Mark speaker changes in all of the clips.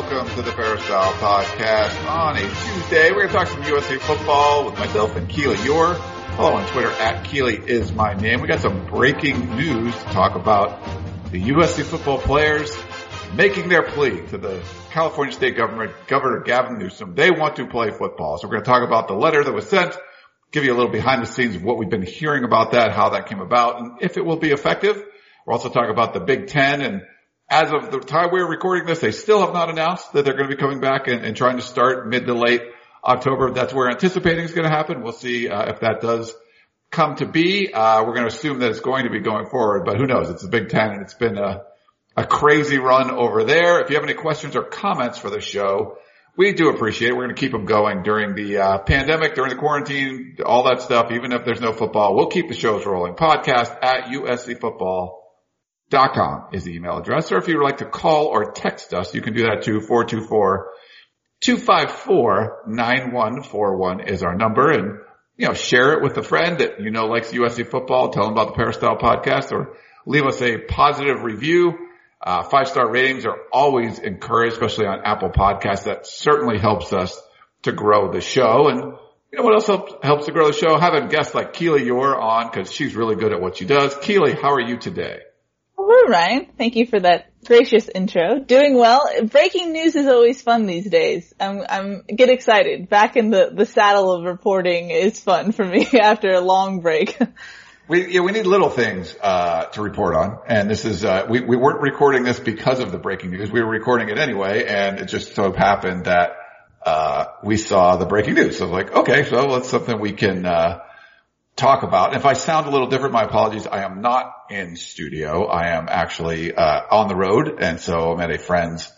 Speaker 1: Welcome to the Peristyle Podcast on a Tuesday. We're going to talk some USC football with myself and Keely Eure. Follow on Twitter at Keely is my name. We got some breaking news to talk about the USC football players making their plea to the California state government, Governor Gavin Newsom. They want to play football. So we're going to talk about the letter that was sent, give you a little behind the scenes of what we've been hearing about that, how that came about, and if it will be effective. We're also talking about the Big Ten and as of the time we're recording this, they still have not announced that they're going to be coming back and, and trying to start mid to late October. That's where anticipating is going to happen. We'll see uh, if that does come to be. Uh, we're going to assume that it's going to be going forward, but who knows? It's the Big Ten and it's been a, a crazy run over there. If you have any questions or comments for the show, we do appreciate it. We're going to keep them going during the uh, pandemic, during the quarantine, all that stuff. Even if there's no football, we'll keep the shows rolling. Podcast at uscfootball.com is the email address. Or if you would like to call or text us, you can do that too. 424-254-9141 is our number. And, you know, share it with a friend that you know likes USC football. Tell them about the Peristyle podcast or leave us a positive review. Uh, five star ratings are always encouraged, especially on Apple podcasts. That certainly helps us to grow the show. And you know what else helps, helps to grow the show? Having guests like Keely Eure on because she's really good at what she does. Keely, how are you today?
Speaker 2: Hello, Ryan. Thank you for that gracious intro. Doing well. Breaking news is always fun these days. I'm, I'm get excited. Back in the, the saddle of reporting is fun for me after a long break.
Speaker 1: We, yeah, we need little things, uh, to report on. And this is, uh, we, we weren't recording this because of the breaking news. We were recording it anyway. And it just so happened that, uh, we saw the breaking news. So like, okay, so that's something we can, uh, talk about. If I sound a little different, my apologies. I am not in studio. I am actually, uh, on the road. And so I'm at a friend's,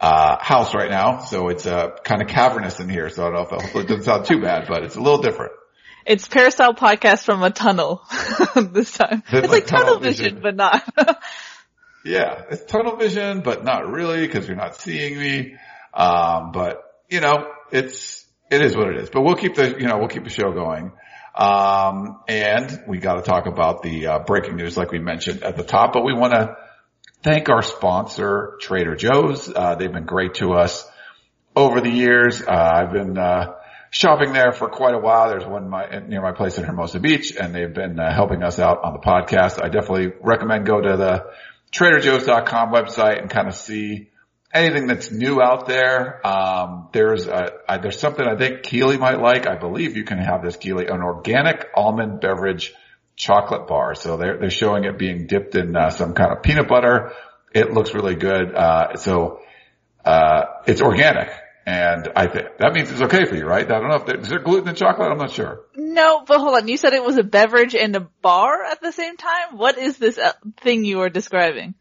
Speaker 1: uh, house right now. So it's, uh, kind of cavernous in here. So I don't know if it, doesn't sound too bad, but it's a little different.
Speaker 2: It's Peristyle podcast from a tunnel this time.
Speaker 1: It's like
Speaker 2: tunnel
Speaker 1: tunnel
Speaker 2: vision,
Speaker 1: vision.
Speaker 2: but not.
Speaker 1: Yeah, it's tunnel vision, but not really because you're not seeing me. Um, but you know, it's, it is what it is, but we'll keep the, you know, we'll keep the show going. Um, and we got to talk about the uh, breaking news like we mentioned at the top, but we want to thank our sponsor, Trader Joe's. Uh, they've been great to us over the years. Uh, I've been, uh, shopping there for quite a while. There's one my, near my place in Hermosa Beach and they've been uh, helping us out on the podcast. I definitely recommend go to the traderjoes.com website and kind of see anything that's new out there. Um, there's a, I, there's something I think Keely might like. I believe you can have this Keely, an organic almond beverage chocolate bar. So they're, they're showing it being dipped in uh, some kind of peanut butter. It looks really good. Uh, so, uh, it's organic. And I think that means it's okay for you, right? I don't know if there, is there gluten in chocolate? I'm not sure.
Speaker 2: no, but hold on. You said it was a beverage and a bar at the same time? What is this uh, thing you are describing?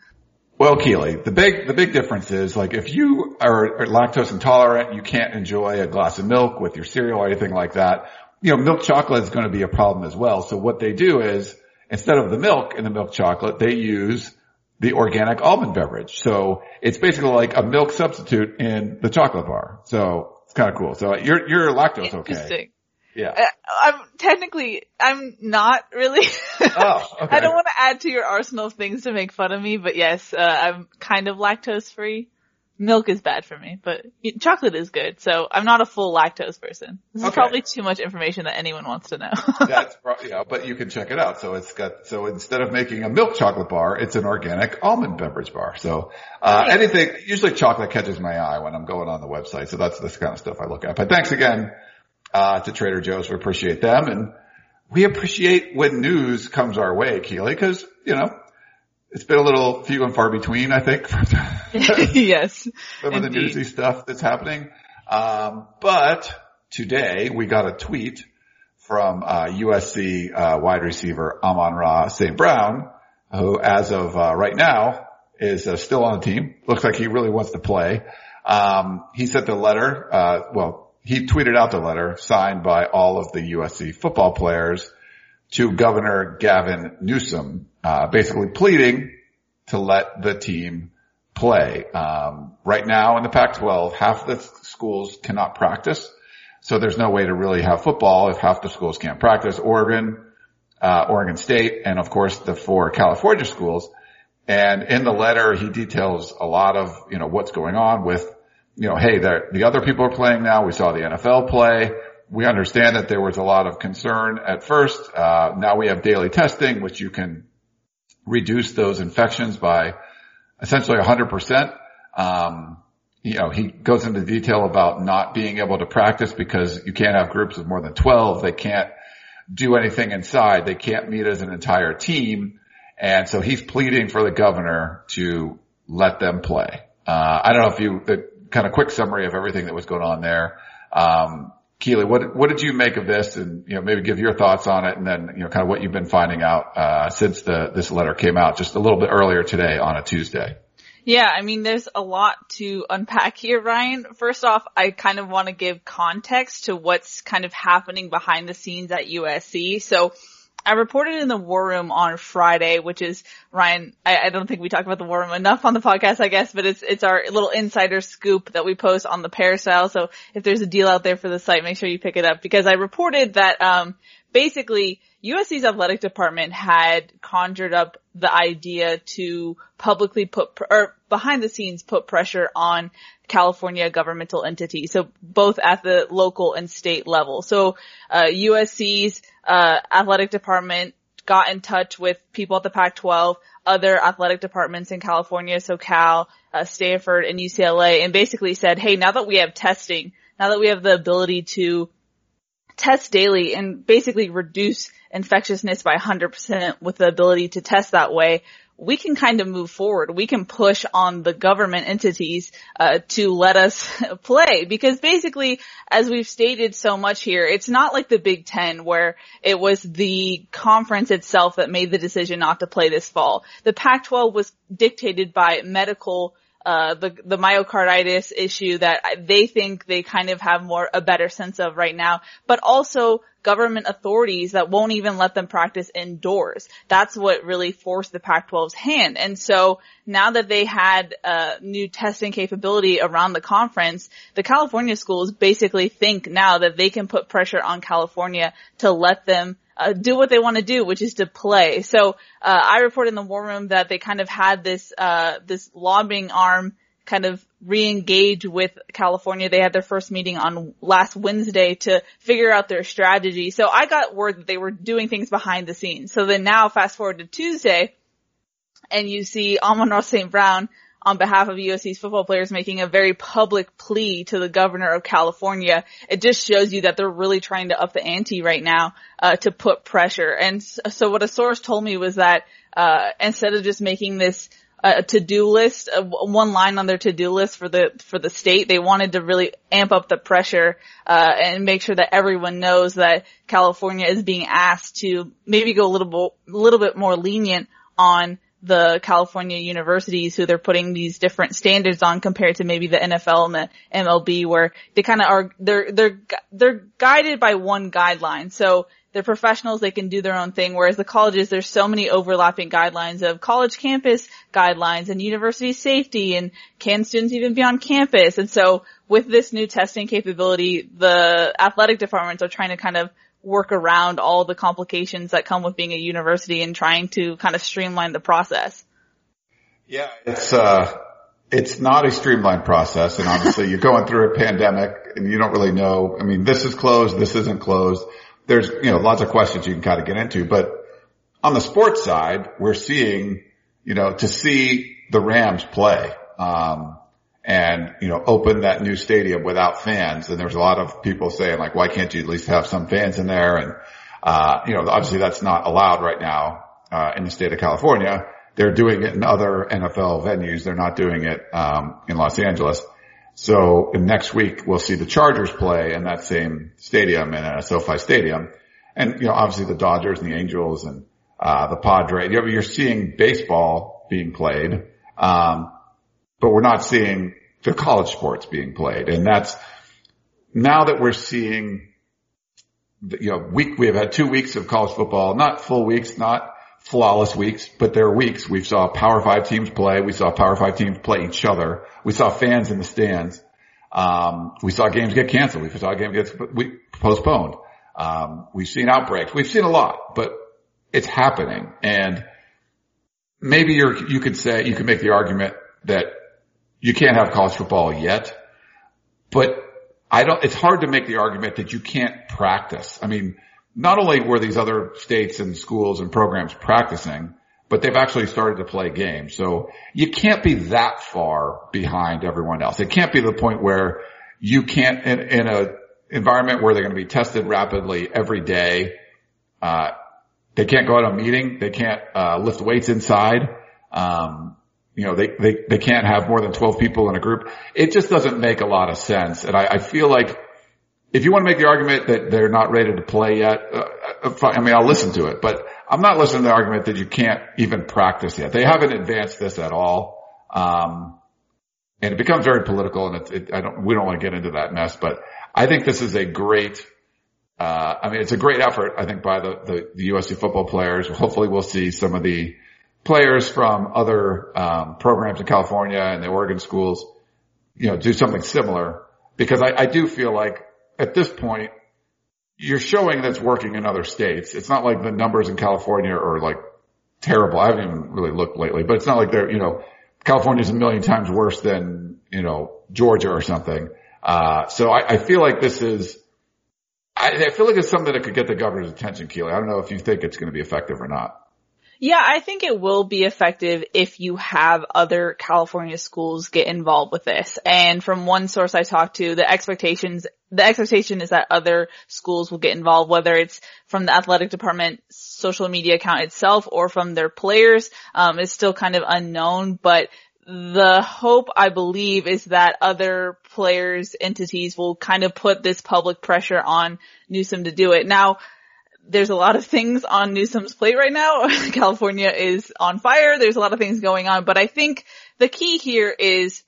Speaker 1: Well, Keely, the big, the big difference is like if you are, lactose intolerant, you can't enjoy a glass of milk with your cereal or anything like that. You know, milk chocolate is going to be a problem as well. So what they do is instead of the milk in the milk chocolate, they use the organic almond beverage. So it's basically like a milk substitute in the chocolate bar. So it's kind of cool. So you're, you're lactose okay. Yeah.
Speaker 2: Uh, I'm technically, I'm not really.
Speaker 1: Oh, okay.
Speaker 2: I don't want to add to your arsenal of things to make fun of me, but yes, uh, I'm kind of lactose free. Milk is bad for me, but chocolate is good. So I'm not a full lactose person. This is probably too much information that anyone wants to know.
Speaker 1: That's pro- yeah, but you can check it out. So it's got so instead of making a milk chocolate bar, it's an organic almond beverage bar. So uh, anything usually chocolate catches my eye when I'm going on the website. So that's the kind of stuff I look at. But thanks again uh, to Trader Joe's. We appreciate them and we appreciate when news comes our way, Keely, because you know it's been a little few and far between. I think
Speaker 2: yes.
Speaker 1: some of the newsy stuff that's happening. Um, but today we got a tweet from uh, USC uh, wide receiver Amon Ra St. Brown, who as of uh, right now is uh, still on the team. Looks like he really wants to play. Um, he sent a letter, uh, well, he tweeted out the letter signed by all of the USC football players to Governor Gavin Newsom, uh, basically pleading to let the team play. Um, right now in the Pac-12, half the schools cannot practice. So there's no way to really have football if half the schools can't practice. Oregon, uh, Oregon State, and of course the four California schools. And in the letter, he details a lot of, you know, what's going on with, you know, hey, the other people are playing now. We saw the NFL play. We understand that there was a lot of concern at first. Uh, now we have daily testing, which you can reduce those infections by essentially 100%. Um, you know, he goes into detail about not being able to practice because you can't have groups of more than 12. They can't do anything inside. They can't meet as an entire team. And so he's pleading for the governor to let them play. Uh, I don't know if you, the kind of quick summary of everything that was going on there. Um, Keely, what, what did you make of this and, you know, maybe give your thoughts on it and then, you know, kind of what you've been finding out, uh, since the, this letter came out just a little bit earlier today on a Tuesday?
Speaker 2: Yeah, I mean, there's a lot to unpack here, Ryan. First off, I kind of want to give context to what's kind of happening behind the scenes at USC. So, I reported in the War Room on Friday, which is Ryan. I, I, don't think we talk about the War Room enough on the podcast, I guess, but it's it's our little insider scoop that we post on the Peristyle. So if there's a deal out there for the site, make sure you pick it up because I reported that um, basically USC's athletic department had conjured up the idea to publicly put, or behind the scenes put pressure on California governmental entities. So both at the local and state level. So, uh, USC's, uh, athletic department got in touch with people at the Pac-12, other athletic departments in California, so Cal, uh, Stanford and UCLA and basically said, hey, now that we have testing, now that we have the ability to test daily and basically reduce infectiousness by 100% with the ability to test that way, we can kind of move forward. We can push on the government entities uh, to let us play because basically, as we've stated so much here, it's not like the Big Ten where it was the conference itself that made the decision not to play this fall. The Pac-12 was dictated by medical uh, the the myocarditis issue that they think they kind of have more a better sense of right now, but also government authorities that won't even let them practice indoors. That's what really forced the Pac-12's hand. And so now that they had uh, new testing capability around the conference, the California schools basically think now that they can put pressure on California to let them uh, do what they want to do, which is to play. So uh, I report in the war room that they kind of had this uh, this lobbying arm kind of re-engage with California. They had their first meeting on last Wednesday to figure out their strategy. So I got word that they were doing things behind the scenes. So then now fast forward to Tuesday and you see Amon St. Brown on behalf of USC's football players making a very public plea to the governor of California. It just shows you that they're really trying to up the ante right now uh, to put pressure. And so what a source told me was that uh, instead of just making this a to-do list, uh, one line on their to-do list for the for the state. They wanted to really amp up the pressure uh, and make sure that everyone knows that California is being asked to maybe go a little little bit more lenient on the California universities who they're putting these different standards on compared to maybe the NFL and the MLB where they kind of are, they're, they're, they're guided by one guideline. So they're professionals, they can do their own thing, whereas the colleges, there's so many overlapping guidelines of college campus guidelines and university safety and can students even be on campus? And so with this new testing capability, the athletic departments are trying to kind of work around all the complications that come with being a university and trying to kind of streamline the process.
Speaker 1: Yeah, it's uh it's not a streamlined process and obviously you're going through a pandemic and you don't really know. I mean, this is closed, this isn't closed. There's, you know, lots of questions you can kind of get into, but on the sports side, we're seeing, you know, to see the Rams play, um, and, you know, open that new stadium without fans. And there's a lot of people saying like, why can't you at least have some fans in there? And, uh, you know, obviously that's not allowed right now, uh, in the state of California. They're doing it in other NFL venues. They're not doing it, um, in Los Angeles. So next week we'll see the Chargers play in that same stadium in a SoFi stadium. And, you know, obviously the Dodgers and the Angels and, uh, the Padres. You're seeing baseball being played Um, but we're not seeing the college sports being played. And that's now that we're seeing, you know, week, we have had two weeks of college football, not full weeks, not flawless weeks, but there are weeks. We saw power five teams play. We saw power five teams play each other. We saw fans in the stands. Um, we saw games get canceled. We saw games get postponed. Um, we've seen outbreaks. We've seen a lot, but it's happening. And maybe you're, you could say, you could make the argument that you can't have college football yet, but I don't, it's hard to make the argument that you can't practice. I mean, not only were these other states and schools and programs practicing, but they've actually started to play games. So you can't be that far behind everyone else. It can't be the point where you can't in, in a environment where they're going to be tested rapidly every day. Uh, they can't go out on a meeting. They can't, uh, lift weights inside. Um, you know, they, they, they can't have more than 12 people in a group. It just doesn't make a lot of sense. And I, I feel like if you want to make the argument that they're not ready to play yet, uh, uh I mean, I'll listen to it, but I'm not listening to the argument that you can't even practice yet. They haven't advanced this at all. Um, and it becomes very political and it, it, I don't, we don't want to get into that mess, but I think this is a great, uh, I mean, it's a great effort, I think, by the, the, the USC football players. Hopefully we'll see some of the players from other, um, programs in California and the Oregon schools, you know, do something similar because I, I do feel like at this point, you're showing that's working in other states. It's not like the numbers in California are like terrible. I haven't even really looked lately, but it's not like they're, you know, California's a million times worse than, you know, Georgia or something. Uh, so I, I, feel like this is, I, I, feel like it's something that could get the governor's attention, Keely. I don't know if you think it's going to be effective or not.
Speaker 2: Yeah, I think it will be effective if you have other California schools get involved with this. And from one source I talked to, the expectations, the expectation is that other schools will get involved, whether it's from the athletic department social media account itself or from their players. Um, it's still kind of unknown, but the hope, I believe, is that other players, entities will kind of put this public pressure on Newsom to do it. Now, there's a lot of things on Newsom's plate right now. California is on fire. There's a lot of things going on, but I think the key here is,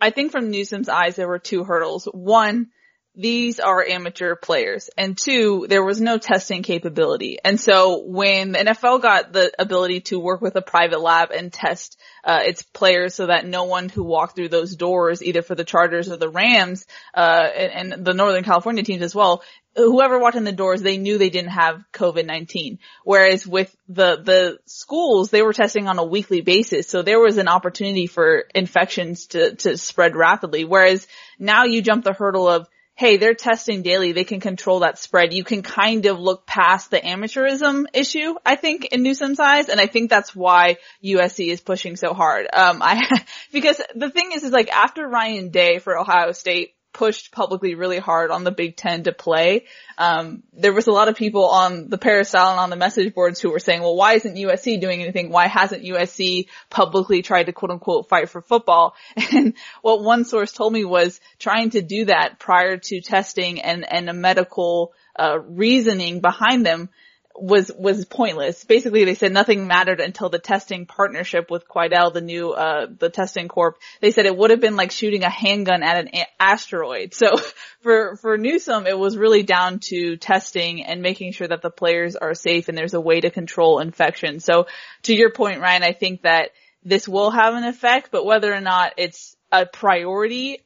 Speaker 2: I think from Newsom's eyes, there were two hurdles. One, these are amateur players. And two, there was no testing capability. And so when the NFL got the ability to work with a private lab and test uh, its players so that no one who walked through those doors, either for the Chargers or the Rams, uh, and, and the Northern California teams as well, whoever walked in the doors, they knew they didn't have COVID-19. Whereas with the, the schools, they were testing on a weekly basis. So there was an opportunity for infections to, to spread rapidly. Whereas now you jump the hurdle of, hey, they're testing daily. They can control that spread. You can kind of look past the amateurism issue, I think, in Newsom's eyes. And I think that's why USC is pushing so hard. Um, I, because the thing is, is like after Ryan Day for Ohio State, pushed publicly really hard on the Big Ten to play. Um, there was a lot of people on the peristyle and on the message boards who were saying, well, why isn't USC doing anything? Why hasn't USC publicly tried to quote unquote fight for football? And what one source told me was trying to do that prior to testing and, and a medical uh, reasoning behind them was was pointless. Basically, they said nothing mattered until the testing partnership with Quidel, the new uh the testing corp. They said it would have been like shooting a handgun at an a- asteroid. So for for Newsom, it was really down to testing and making sure that the players are safe and there's a way to control infection. So to your point, Ryan, I think that this will have an effect, but whether or not it's a priority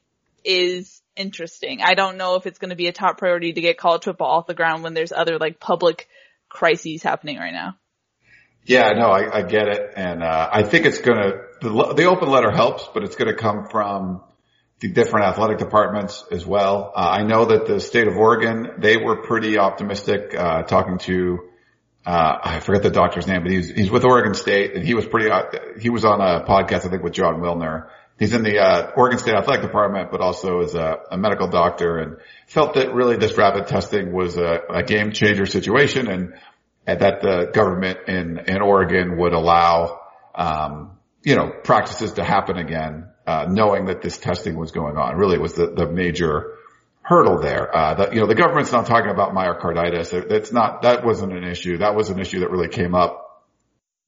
Speaker 2: is interesting. I don't know if it's going to be a top priority to get college football off the ground when there's other like public crises happening right now.
Speaker 1: Yeah, no, I, I get it. And, uh, I think it's to, the, the open letter helps, but it's to come from the different athletic departments as well. Uh, I know that the state of Oregon, they were pretty optimistic, uh, talking to, uh, I forget the doctor's name, but he's, he's with Oregon State and he was pretty, uh, he was on a podcast, I think with Jon Wilner. He's in the, uh, Oregon State athletic department, but also is a, a medical doctor and felt that really this rapid testing was a, a game changer situation and, and, that the government in, in Oregon would allow, um, you know, practices to happen again, uh, knowing that this testing was going on. Really was the, the major hurdle there. Uh, that, you know, the government's not talking about myocarditis. It's not, that wasn't an issue. That was an issue that really came up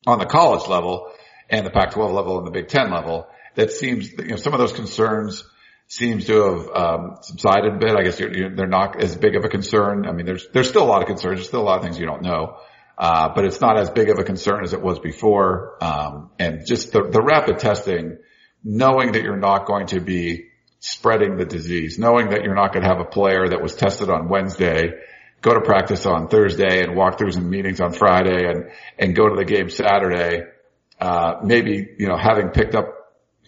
Speaker 1: on the college level. and the Pac-12 level and the Big Ten level. That seems, you know, some of those concerns seems to have um, subsided a bit. I guess you're, you're, they're not as big of a concern. I mean, there's there's still a lot of concerns. There's still a lot of things you don't know, uh, but it's not as big of a concern as it was before. Um, and just the, the rapid testing, knowing that you're not going to be spreading the disease, knowing that you're not going to have a player that was tested on Wednesday go to practice on Thursday and walk through some meetings on Friday and, and go to the game Saturday. Uh, maybe, you know, having picked up,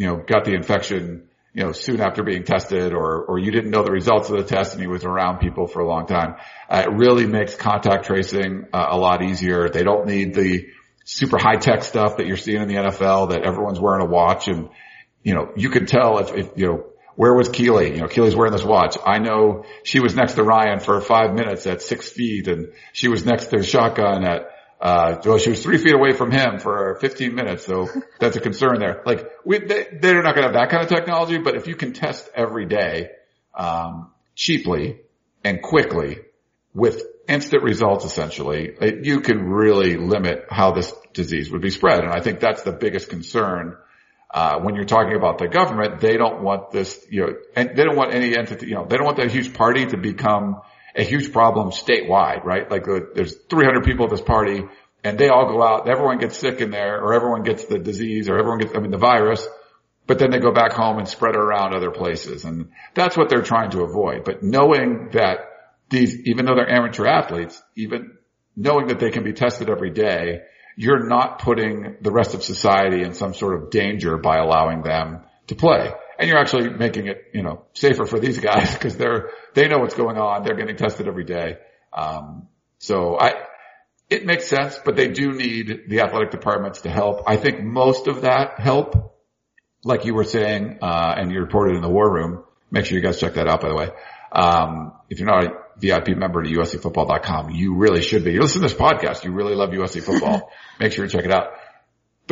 Speaker 1: you know, got the infection, you know, soon after being tested or, or you didn't know the results of the test and you was around people for a long time. Uh, it really makes contact tracing uh, a lot easier. They don't need the super high tech stuff that you're seeing in the NFL that everyone's wearing a watch and, you know, you can tell if, if you know, where was Keely? You know, Keely's wearing this watch. I know she was next to Ryan for five minutes at six feet and she was next to shotgun at, uh, well, she was three feet away from him for 15 minutes. So that's a concern there. Like we, they, they're not going to have that kind of technology, but if you can test every day, um, cheaply and quickly with instant results, essentially, you can really limit how this disease would be spread. And I think that's the biggest concern uh, when you're talking about the government, they don't want this, you know, and they don't want any entity, you know, they don't want that huge party to become a huge problem statewide, right? Like uh, there's 300 people at this party and they all go out, everyone gets sick in there or everyone gets the disease or everyone gets, I mean, the virus, but then they go back home and spread it around other places. And that's what they're trying to avoid. But knowing that these, even though they're amateur athletes, even knowing that they can be tested every day you're not putting the rest of society in some sort of danger by allowing them to play. And you're actually making it, you know, safer for these guys because they're, they know what's going on. They're getting tested every day. Um, so I, it makes sense, but they do need the athletic departments to help. I think most of that help, like you were saying, uh, and you reported in the war room. Make sure you guys check that out, by the way. Um, if you're not a VIP member to USCfootball.com, you really should be. You listen to this podcast. You really love USC football. Make sure you check it out.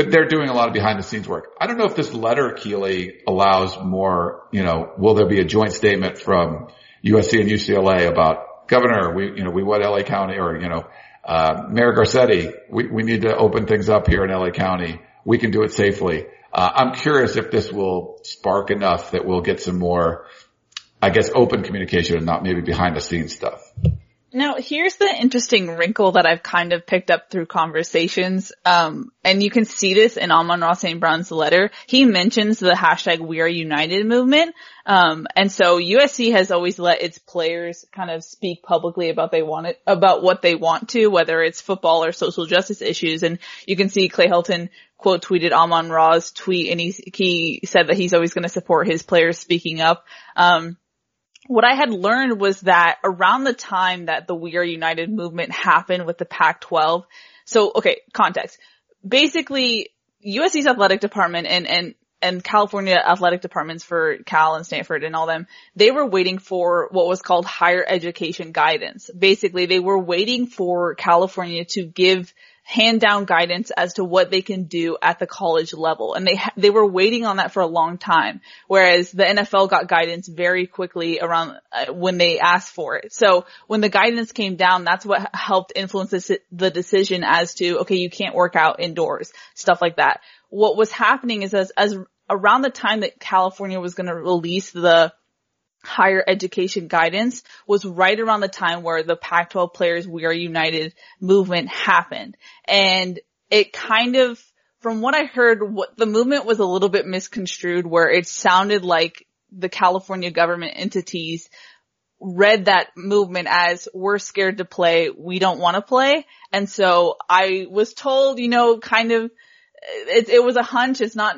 Speaker 1: But they're doing a lot of behind the scenes work. I don't know if this letter, Keely allows more, you know, will there be a joint statement from USC and UCLA about governor, we, you know, we want LA County or, you know, uh, Mayor Garcetti, we, we need to open things up here in LA County. We can do it safely. Uh, I'm curious if this will spark enough that we'll get some more I guess open communication and not maybe behind the scenes stuff.
Speaker 2: Now, here's the interesting wrinkle that I've kind of picked up through conversations, um, and you can see this in Amon-Ra St. Brown's letter. He mentions the hashtag We Are United movement, um, and so USC has always let its players kind of speak publicly about they want it, about what they want to, whether it's football or social justice issues. And you can see Clay Helton quote tweeted Amon Ra's tweet, and he he said that he's always going to support his players speaking up. Um, what I had learned was that around the time that the We Are United movement happened with the Pac-12, so okay, context. Basically, USC's athletic department and, and, and California athletic departments for Cal and Stanford and all them, they were waiting for what was called higher education guidance. Basically, they were waiting for California to give hand down guidance as to what they can do at the college level. And they, they were waiting on that for a long time. Whereas the NFL got guidance very quickly around uh, when they asked for it. So when the guidance came down, that's what helped influence the, the decision as to, okay, you can't work out indoors, stuff like that. What was happening is as, as around the time that California was going to release the higher education guidance was right around the time where the Pac-12 players We Are United movement happened. And it kind of, from what I heard, what the movement was a little bit misconstrued where it sounded like the California government entities read that movement as we're scared to play, we don't want to play. And so I was told, you know, kind of it, it was a hunch. It's not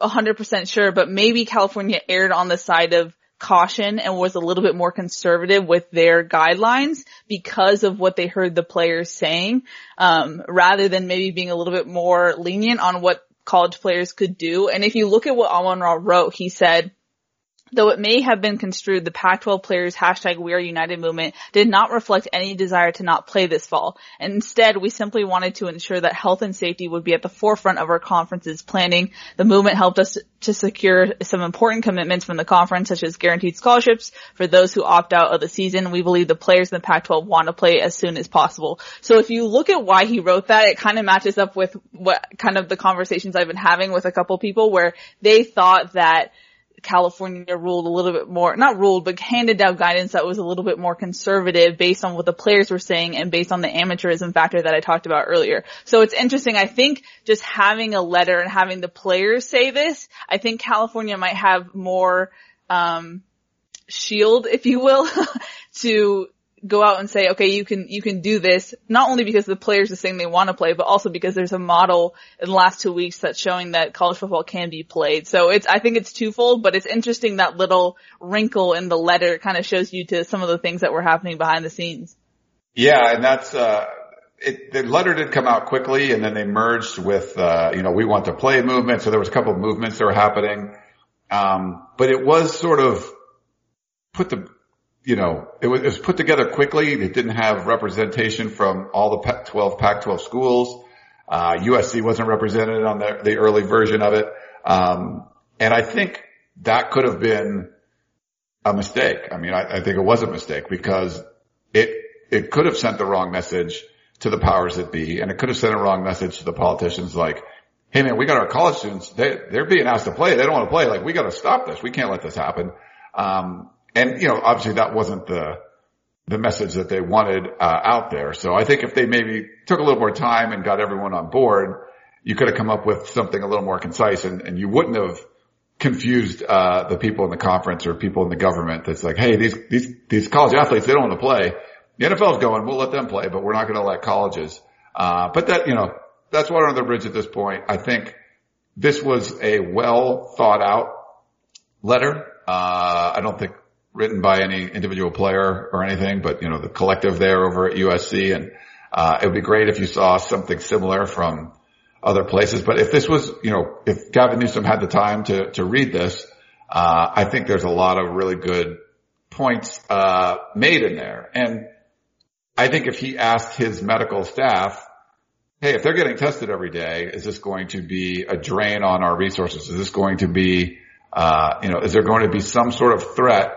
Speaker 2: a hundred percent sure, but maybe California erred on the side of caution and was a little bit more conservative with their guidelines because of what they heard the players saying, um, rather than maybe being a little bit more lenient on what college players could do. And if you look at what Amon Ra wrote, he said, Though it may have been construed, the Pac-12 players hashtag We Are United movement did not reflect any desire to not play this fall. Instead, we simply wanted to ensure that health and safety would be at the forefront of our conference's planning. The movement helped us to secure some important commitments from the conference, such as guaranteed scholarships for those who opt out of the season. We believe the players in the Pac-12 want to play as soon as possible. So if you look at why he wrote that, it kind of matches up with what kind of the conversations I've been having with a couple people where they thought that California ruled a little bit more, not ruled, but handed down guidance that was a little bit more conservative based on what the players were saying and based on the amateurism factor that I talked about earlier. So it's interesting. I think just having a letter and having the players say this, I think California might have more, um, shield, if you will, to go out and say, okay, you can, you can do this, not only because the players are saying they want to play, but also because there's a model in the last two weeks that's showing that college football can be played. So it's, I think it's twofold, but it's interesting that little wrinkle in the letter kind of shows you to some of the things that were happening behind the scenes.
Speaker 1: Yeah, and that's, uh, it, the letter did come out quickly and then they merged with, uh, you know, we want to play movement. So there was a couple of movements that were happening. Um, but it was sort of put the, you know, it was, it was, put together quickly. It didn't have representation from all the Pac-12, Pac-12 schools. Uh, USC wasn't represented on the, the early version of it. Um, and I think that could have been a mistake. I mean, I, I think it was a mistake because it, it could have sent the wrong message to the powers that be and it could have sent a wrong message to the politicians like, Hey man, we got our college students. They, they're being asked to play. They don't want to play. Like we got to stop this. We can't let this happen. Um, and you know, obviously that wasn't the the message that they wanted uh, out there. So I think if they maybe took a little more time and got everyone on board, you could have come up with something a little more concise, and, and you wouldn't have confused uh, the people in the conference or people in the government. That's like, hey, these these these college athletes they don't want to play. The NFL's going, we'll let them play, but we're not going to let colleges. Uh, but that you know, that's water under the bridge at this point. I think this was a well thought out letter. Uh, I don't think written by any individual player or anything, but you know, the collective there over at USC and, uh, it would be great if you saw something similar from other places. But if this was, you know, if Gavin Newsom had the time to, to read this, uh, I think there's a lot of really good points, uh, made in there. And I think if he asked his medical staff, Hey, if they're getting tested every day, is this going to be a drain on our resources? Is this going to be, uh, you know, is there going to be some sort of threat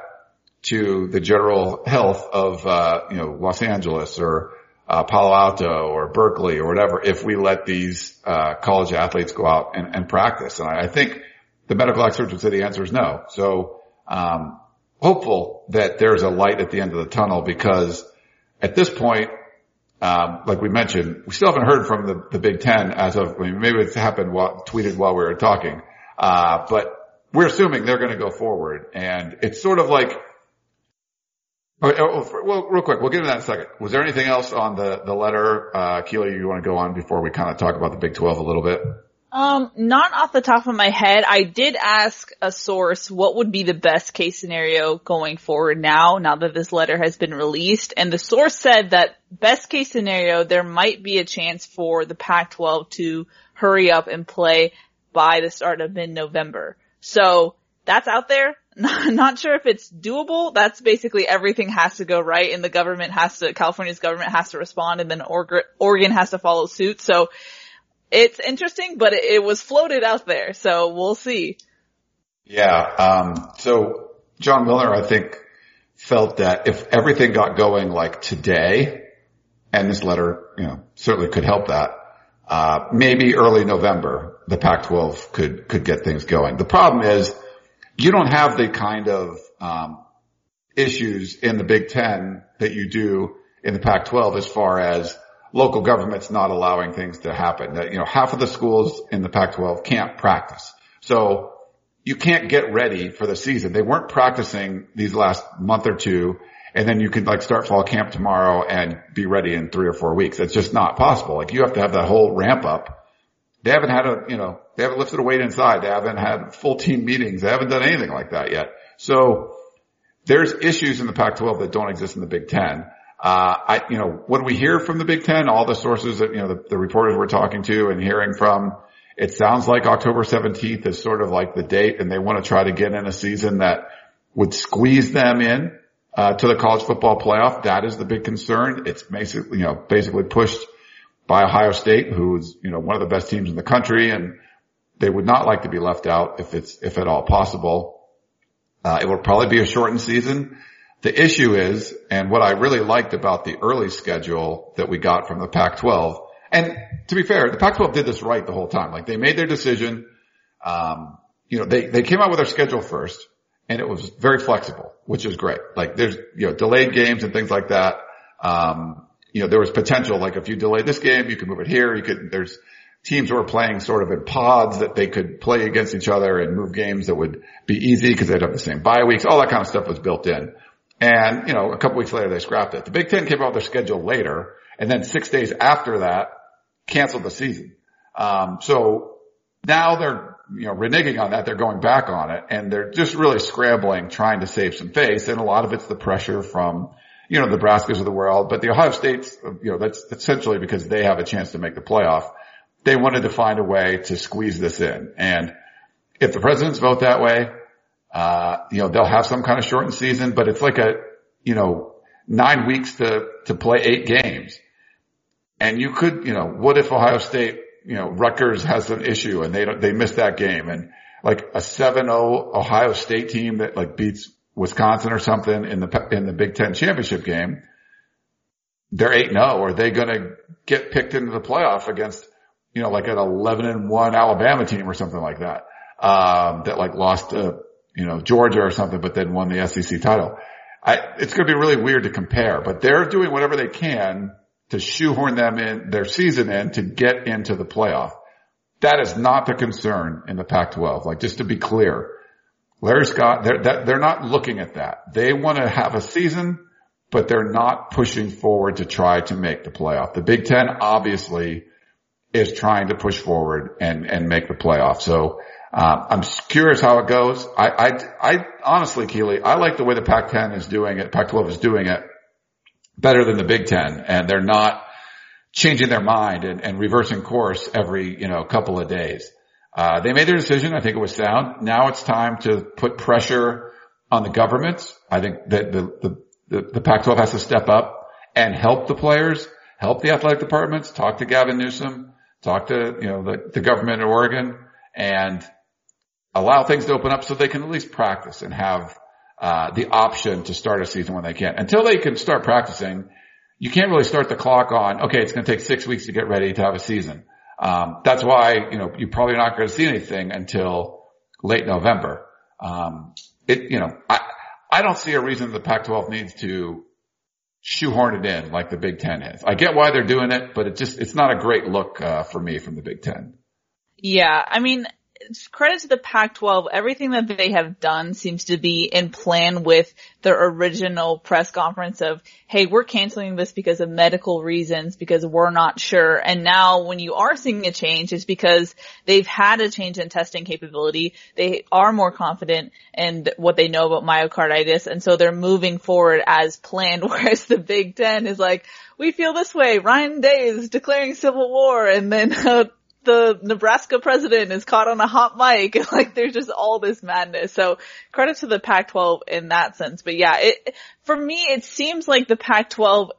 Speaker 1: to the general health of, uh, you know, Los Angeles or, uh, Palo Alto or Berkeley or whatever if we let these, uh, college athletes go out and, and practice. And I, I, think the medical experts would say the answer is no. So, um, hopeful that there's a light at the end of the tunnel because at this point, um, like we mentioned, we still haven't heard from the, the Big Ten as of, I mean, maybe it's happened while, tweeted while we were talking, uh, but we're assuming they're going to go forward and it's sort of like, well, real quick, we'll get into that in a second. Was there anything else on the, the letter, uh, Keely, you want to go on before we kind of talk about the Big 12 a little bit?
Speaker 2: Um, not off the top of my head. I did ask a source what would be the best case scenario going forward now, now that this letter has been released. And the source said that best case scenario, there might be a chance for the Pac-12 to hurry up and play by the start of mid-November. So that's out there. Not, not sure if it's doable. That's basically everything has to go right and the government has to, California's government has to respond and then Oregon has to follow suit. So it's interesting, but it, it was floated out there. So we'll see.
Speaker 1: Yeah. Um, so John Miller, I think felt that if everything got going like today and this letter, you know, certainly could help that. Uh, maybe early November, the Pac-12 could, could get things going. The problem is you don't have the kind of um, issues in the Big Ten that you do in the Pac-12 as far as local governments not allowing things to happen. That you know, half of the schools in the Pac-12 can't practice, so you can't get ready for the season. They weren't practicing these last month or two, and then you can like start fall camp tomorrow and be ready in three or four weeks. It's just not possible. Like you have to have that whole ramp up they haven't had a, you know, they haven't lifted a weight inside. They haven't had full team meetings. They haven't done anything like that yet. So there's issues in the Pac-12 that don't exist in the Big Ten. Uh, I, you know, when we hear from the Big Ten, all the sources that, you know, the, the reporters we're talking to and hearing from, it sounds like October 17th is sort of like the date and they want to try to get in a season that would squeeze them in uh, to the college football playoff. That is the big concern. It's basically, you know, basically pushed by Ohio State, who's, you know, one of the best teams in the country and they would not like to be left out if it's, if at all possible. Uh, it will probably be a shortened season. The issue is, and what I really liked about the early schedule that we got from the Pac-12, and to be fair, the Pac-12 did this right the whole time. Like they made their decision. Um, you know, they, they came out with their schedule first and it was very flexible, which is great. Like there's, you know, delayed games and things like that. Um, you know, there was potential, like if you delay this game, you could move it here. You could, there's teams were playing sort of in pods that they could play against each other and move games that would be easy because they'd have the same bye weeks. All that kind of stuff was built in. And, you know, a couple weeks later they scrapped it. The Big Ten came out their schedule later and then six days after that canceled the season. Um, so now they're you know, reneging on that. They're going back on it and they're just really scrambling, trying to save some face. And a lot of it's the pressure from, you know, the Nebraskas of the world, but the Ohio States, you know, that's essentially because they have a chance to make the playoff. They wanted to find a way to squeeze this in. And if the presidents vote that way, uh, you know, they'll have some kind of shortened season, but it's like a, you know, nine weeks to, to play eight games. And you could, you know, what if Ohio State you know, Rutgers has an issue and they don't, they missed that game and like a 7-0 Ohio State team that like beats Wisconsin or something in the, in the Big Ten championship game, they're 8-0. Are they going to get picked into the playoff against, you know, like an 11 and 1 Alabama team or something like that, um, that like lost to, you know, Georgia or something, but then won the SEC title. I, it's going to be really weird to compare, but they're doing whatever they can to shoehorn them in their season in to get into the playoff. That is not the concern in the Pac-12. Like just to be clear, Larry Scott, they're, they're not looking at that. They want to have a season, but they're not pushing forward to try to make the playoff. The Big Ten obviously is trying to push forward and, and make the playoff. So, uh, I'm curious how it goes. I, I, I honestly, Keely, I like the way the Pac-10 is doing it. Pac-12 is doing it better than the Big Ten and they're not changing their mind and, and reversing course every, you know, couple of days. Uh, they made their decision. I think it was sound. Now it's time to put pressure on the governments. I think that the, the, the, the Pac-12 has to step up and help the players, help the athletic departments, talk to Gavin Newsom, talk to, you know, the, the government in Oregon and allow things to open up so they can at least practice and have uh, the option to start a season when they can. Until they can start practicing, you can't really start the clock on, okay, it's going to take six weeks to get ready to have a season. Um, that's why, you know, you're probably not going to see anything until late November. Um, it, you know, I, I don't see a reason the Pac-12 needs to shoehorn it in like the Big Ten is. I get why they're doing it, but it just, it's not a great look, uh, for me from the Big Ten.
Speaker 2: Yeah. I mean, credit to the Pac-12. Everything that they have done seems to be in plan with their original press conference of, hey, we're canceling this because of medical reasons, because we're not sure. And now when you are seeing a change, it's because they've had a change in testing capability. They are more confident in what they know about myocarditis. And so they're moving forward as planned, whereas the Big Ten is like, we feel this way. Ryan Day is declaring civil war and then uh, the Nebraska president is caught on a hot mic and like there's just all this madness. So credit to the Pac-12 in that sense. But yeah, it, for me, it seems like the Pac-12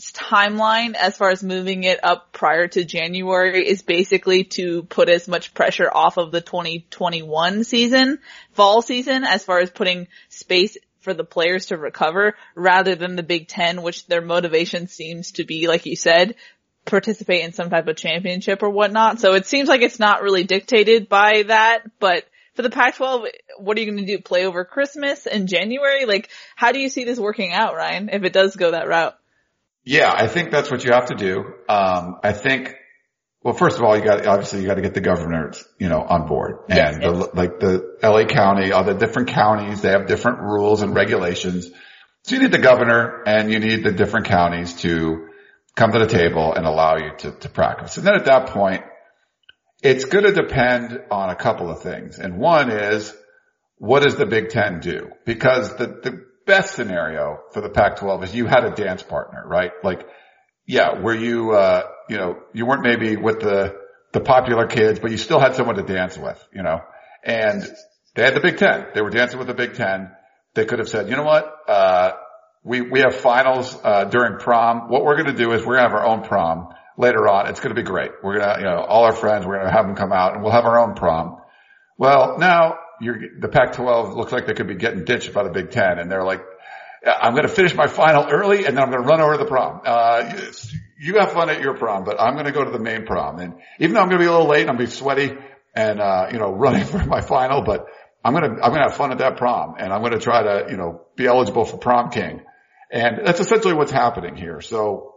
Speaker 2: timeline as far as moving it up prior to January is basically to put as much pressure off of the 2021 season, fall season, as far as putting space for the players to recover rather than the Big Ten, which their motivation seems to be, like you said, participate in some type of championship or whatnot. So it seems like it's not really dictated by that, but for the Pac-12, what are you going to do? Play over Christmas in January? Like, how do you see this working out, Ryan, if it does go that route?
Speaker 1: Yeah, I think that's what you have to do. Um, I think, well, first of all, you got, obviously you got to get the governors, you know, on board and the, like the LA County, all the different counties, they have different rules and regulations. So you need the governor and you need the different counties to come to the table and allow you to, to practice. And then at that point, it's going to depend on a couple of things. And one is, what does the Big Ten do? Because the, the best scenario for the Pac-12 is you had a dance partner, right? Like, yeah, where you, uh, you know, you weren't maybe with the, the popular kids, but you still had someone to dance with, you know, and they had the Big Ten. They were dancing with the Big Ten they could have said, you know what, uh, we, we have finals, uh, during prom. What we're going to do is we're going to have our own prom later on. It's going to be great. We're going to, you know, all our friends, we're going to have them come out and we'll have our own prom. Well, now you're, the Pac-12 looks like they could be getting ditched by the Big Ten and they're like, I'm going to finish my final early and then I'm going to run over to the prom. Uh, you have fun at your prom, but I'm going to go to the main prom. And even though I'm going to be a little late, and I'm going to be sweaty and, uh, you know, running for my final, but I'm going to, I'm going to have fun at that prom and I'm going to try to, you know, be eligible for prom king. And that's essentially what's happening here. So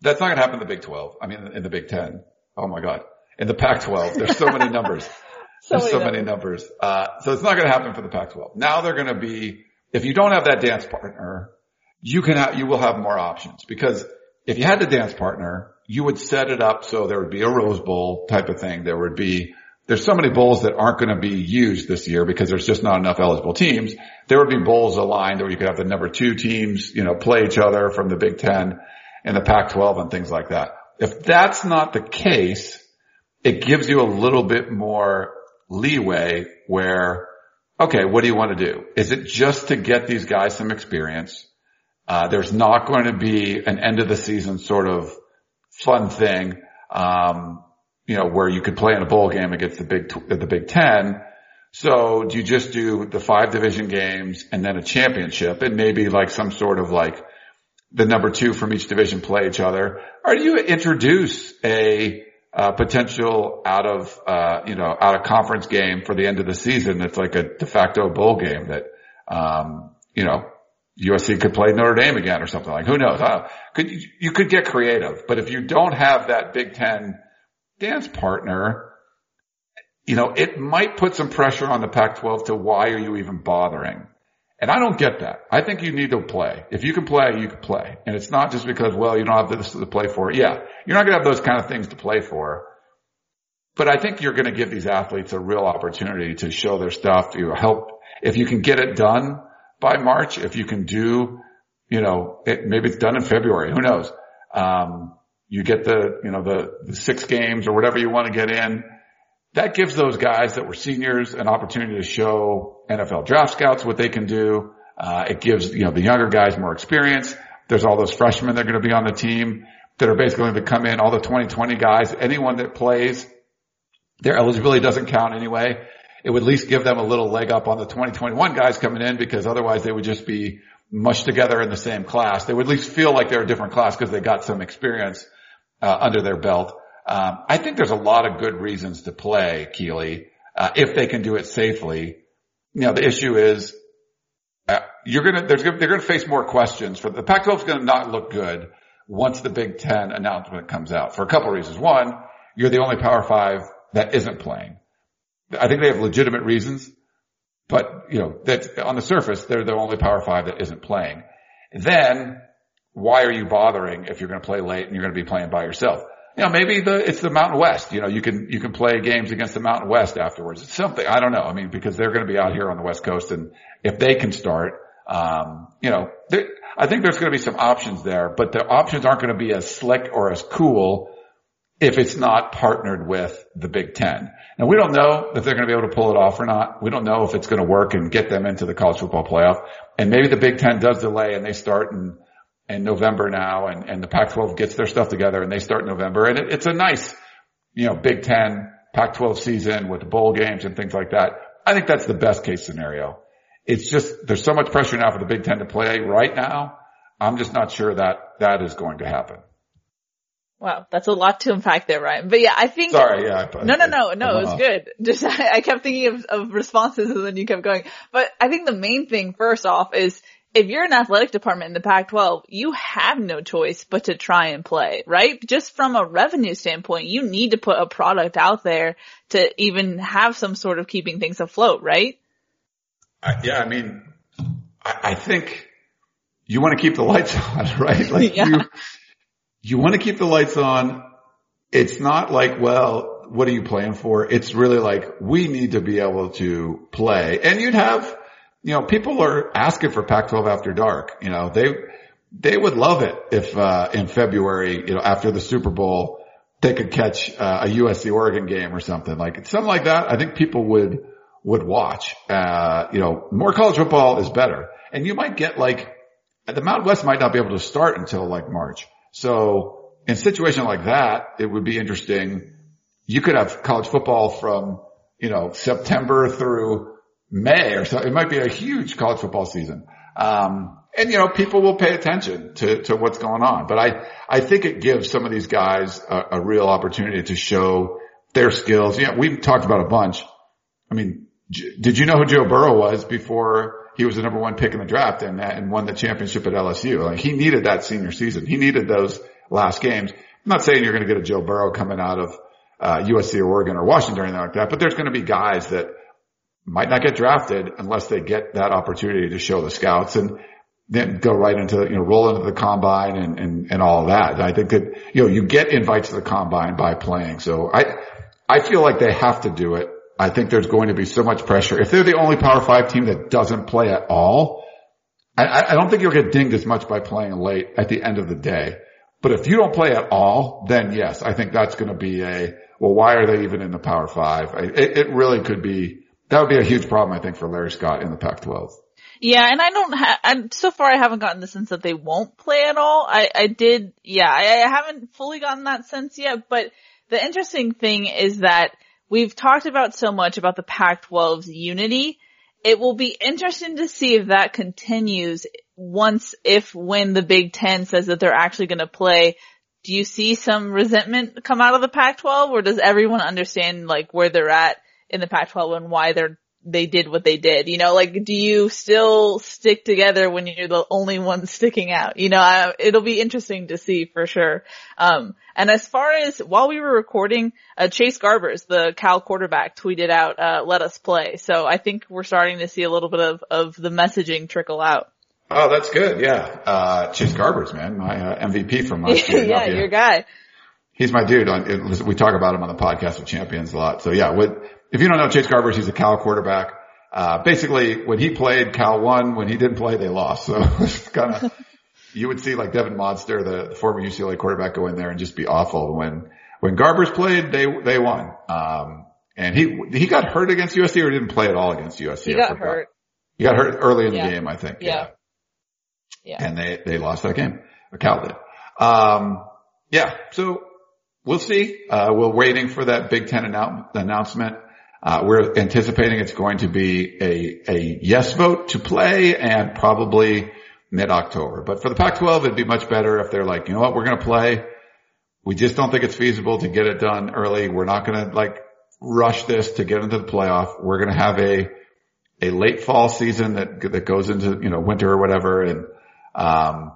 Speaker 1: that's not going to happen in the Big 12. I mean, in the Big 10. Oh my God. In the Pac 12, there's so many numbers. so there's many so numbers. many numbers. Uh, so it's not going to happen for the Pac 12. Now they're going to be, if you don't have that dance partner, you can have, you will have more options because if you had the dance partner, you would set it up so there would be a Rose Bowl type of thing. There would be, there's so many bowls that aren't going to be used this year because there's just not enough eligible teams. There would be bowls aligned where you could have the number two teams, you know, play each other from the Big Ten and the Pac-12 and things like that. If that's not the case, it gives you a little bit more leeway where, okay, what do you want to do? Is it just to get these guys some experience? Uh, there's not going to be an end of the season sort of fun thing, um, you know, where you could play in a bowl game against the Big the Big Ten. So do you just do the five division games and then a championship and maybe like some sort of like the number two from each division play each other, or do you introduce a uh, potential out of uh, you know out of conference game for the end of the season that's like a de facto bowl game that um, you know USC could play Notre Dame again or something like. Who knows? could you, you could get creative, but if you don't have that Big Ten dance partner, you know it might put some pressure on the Pac-12 to why are you even bothering? And I don't get that. I think you need to play. If you can play, you can play. And it's not just because, well, you don't have this to play for. Yeah, you're not going to have those kind of things to play for. But I think you're going to give these athletes a real opportunity to show their stuff, to help. If you can get it done, by March. If you can do, you know, it, maybe it's done in February. Who knows? Um, you get the, you know, the, the six games or whatever you want to get in. That gives those guys that were seniors an opportunity to show NFL draft scouts what they can do. Uh, it gives, you know, the younger guys more experience. There's all those freshmen that are going to be on the team that are basically going to come in, all the 2020 guys, anyone that plays, their eligibility doesn't count anyway it would at least give them a little leg up on the 2021 guys coming in because otherwise they would just be mushed together in the same class. They would at least feel like they're a different class because they got some experience uh, under their belt. Um, I think there's a lot of good reasons to play Keely uh, if they can do it safely. You know, the issue is uh, you're gonna there's they're gonna face more questions. For the Pac-12 is gonna not look good once the Big Ten announcement comes out for a couple of reasons. One, you're the only Power Five that isn't playing. I think they have legitimate reasons, but you know, that on the surface, they're the only power five that isn't playing. Then why are you bothering if you're going to play late and you're going to be playing by yourself? You know, maybe the, it's the Mountain West. You know, you can, you can play games against the Mountain West afterwards. It's something. I don't know. I mean, because they're going to be out here on the West Coast and if they can start, um, you know, I think there's going to be some options there, but the options aren't going to be as slick or as cool if it's not partnered with the Big Ten. Now we don't know if they're going to be able to pull it off or not. We don't know if it's going to work and get them into the college football playoff. And maybe the Big Ten does delay and they start in, in November now and, and the Pac-12 gets their stuff together and they start November. And it, it's a nice, you know, Big Ten, Pac-12 season with the bowl games and things like that. I think that's the best case scenario. It's just, there's so much pressure now for the Big Ten to play right now. I'm just not sure that that is going to happen.
Speaker 2: Wow, that's a lot to unpack there, Ryan. But yeah, I think.
Speaker 1: Sorry, yeah.
Speaker 2: no, no, no, no. It was uh-huh. good. Just I, I kept thinking of, of responses, and then you kept going. But I think the main thing, first off, is if you're an athletic department in the Pac-12, you have no choice but to try and play, right? Just from a revenue standpoint, you need to put a product out there to even have some sort of keeping things afloat, right?
Speaker 1: I, yeah, I mean, I, I think you want to keep the lights on, right? Like yeah. you you want to keep the lights on. It's not like, well, what are you playing for? It's really like, we need to be able to play. And you'd have, you know, people are asking for Pac-12 after dark. You know, they, they would love it if, uh, in February, you know, after the Super Bowl, they could catch uh, a USC Oregon game or something like something like that. I think people would would watch. Uh, you know, more college football is better. And you might get like, the Mountain West might not be able to start until like March. So in a situation like that, it would be interesting. You could have college football from, you know, September through May or so. It might be a huge college football season. Um, and you know, people will pay attention to, to what's going on, but I, I think it gives some of these guys a, a real opportunity to show their skills. Yeah, we've talked about a bunch. I mean, did you know who Joe Burrow was before he was the number one pick in the draft and, and won the championship at LSU? Like he needed that senior season. He needed those last games. I'm not saying you're going to get a Joe Burrow coming out of uh, USC or Oregon or Washington or anything like that, but there's going to be guys that might not get drafted unless they get that opportunity to show the scouts and then go right into, you know, roll into the combine and, and, and all that. I think that, you know, you get invites to the combine by playing. So I, I feel like they have to do it. I think there's going to be so much pressure. If they're the only power five team that doesn't play at all, I, I don't think you'll get dinged as much by playing late at the end of the day. But if you don't play at all, then yes, I think that's going to be a, well, why are they even in the power five? It, it really could be, that would be a huge problem, I think, for Larry Scott in the Pac-12.
Speaker 2: Yeah, and I don't have, so far I haven't gotten the sense that they won't play at all. I, I did, yeah, I, I haven't fully gotten that sense yet, but the interesting thing is that we've talked about so much about the Pac-12's unity. It will be interesting to see if that continues once, if when the Big Ten says that they're actually going to play. Do you see some resentment come out of the Pac-12 or does everyone understand like where they're at in the Pac-12 and why they're they did what they did. You know, like, do you still stick together when you're the only one sticking out? You know, I, it'll be interesting to see for sure. Um, and as far as while we were recording, uh, Chase Garbers, the Cal quarterback, tweeted out, uh, "Let us play." So I think we're starting to see a little bit of of the messaging trickle out.
Speaker 1: Oh, that's good. Yeah, uh, Chase Garbers, man, my uh, MVP from last year.
Speaker 2: yeah, your guy.
Speaker 1: He's my dude. We talk about him on the podcast with champions a lot. So yeah, what if you don't know Chase Garbers, he's a Cal quarterback. Uh, basically when he played, Cal won. When he didn't play, they lost. So it's kind of, you would see like Devon Modster, the, the former UCLA quarterback go in there and just be awful. When, when Garbers played, they, they won. Um, and he, he got hurt against USC or didn't play at all against USC.
Speaker 2: He got hurt.
Speaker 1: He got hurt early in yeah. the game, I think.
Speaker 2: Yeah. yeah.
Speaker 1: And they, they lost that game. Cal did. Um, yeah. So we'll see. Uh, we're waiting for that Big Ten annou- announcement. Uh, we're anticipating it's going to be a, a yes vote to play and probably mid-October. But for the Pac-12, it'd be much better if they're like, you know what, we're going to play. We just don't think it's feasible to get it done early. We're not going to like rush this to get into the playoff. We're going to have a, a late fall season that, that goes into, you know, winter or whatever. And, um,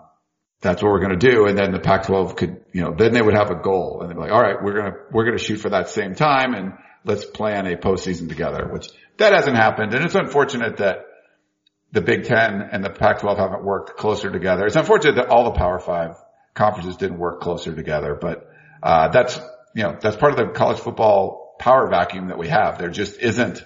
Speaker 1: that's what we're going to do. And then the Pac-12 could, you know, then they would have a goal and they'd be like, all right, we're going to, we're going to shoot for that same time. And let's plan a postseason together, which that hasn't happened. And it's unfortunate that the Big Ten and the Pac-12 haven't worked closer together. It's unfortunate that all the Power Five conferences didn't work closer together, but, uh, that's, you know, that's part of the college football power vacuum that we have. There just isn't,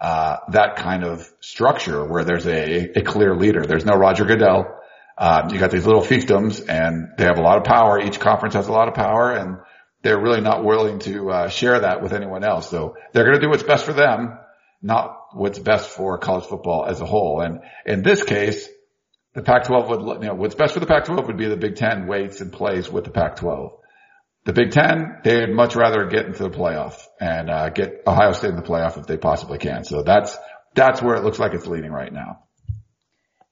Speaker 1: uh, that kind of structure where there's a, a clear leader. There's no Roger Goodell. Um, you got these little fiefdoms and they have a lot of power. Each conference has a lot of power and they're really not willing to uh, share that with anyone else. So they're going to do what's best for them, not what's best for college football as a whole. And in this case, the Pac-12 would, you know, what's best for the Pac-12 would be the Big Ten waits and plays with the Pac-12. The Big Ten, they'd much rather get into the playoff and uh, get Ohio State in the playoff if they possibly can. So that's that's where it looks like it's leading right now.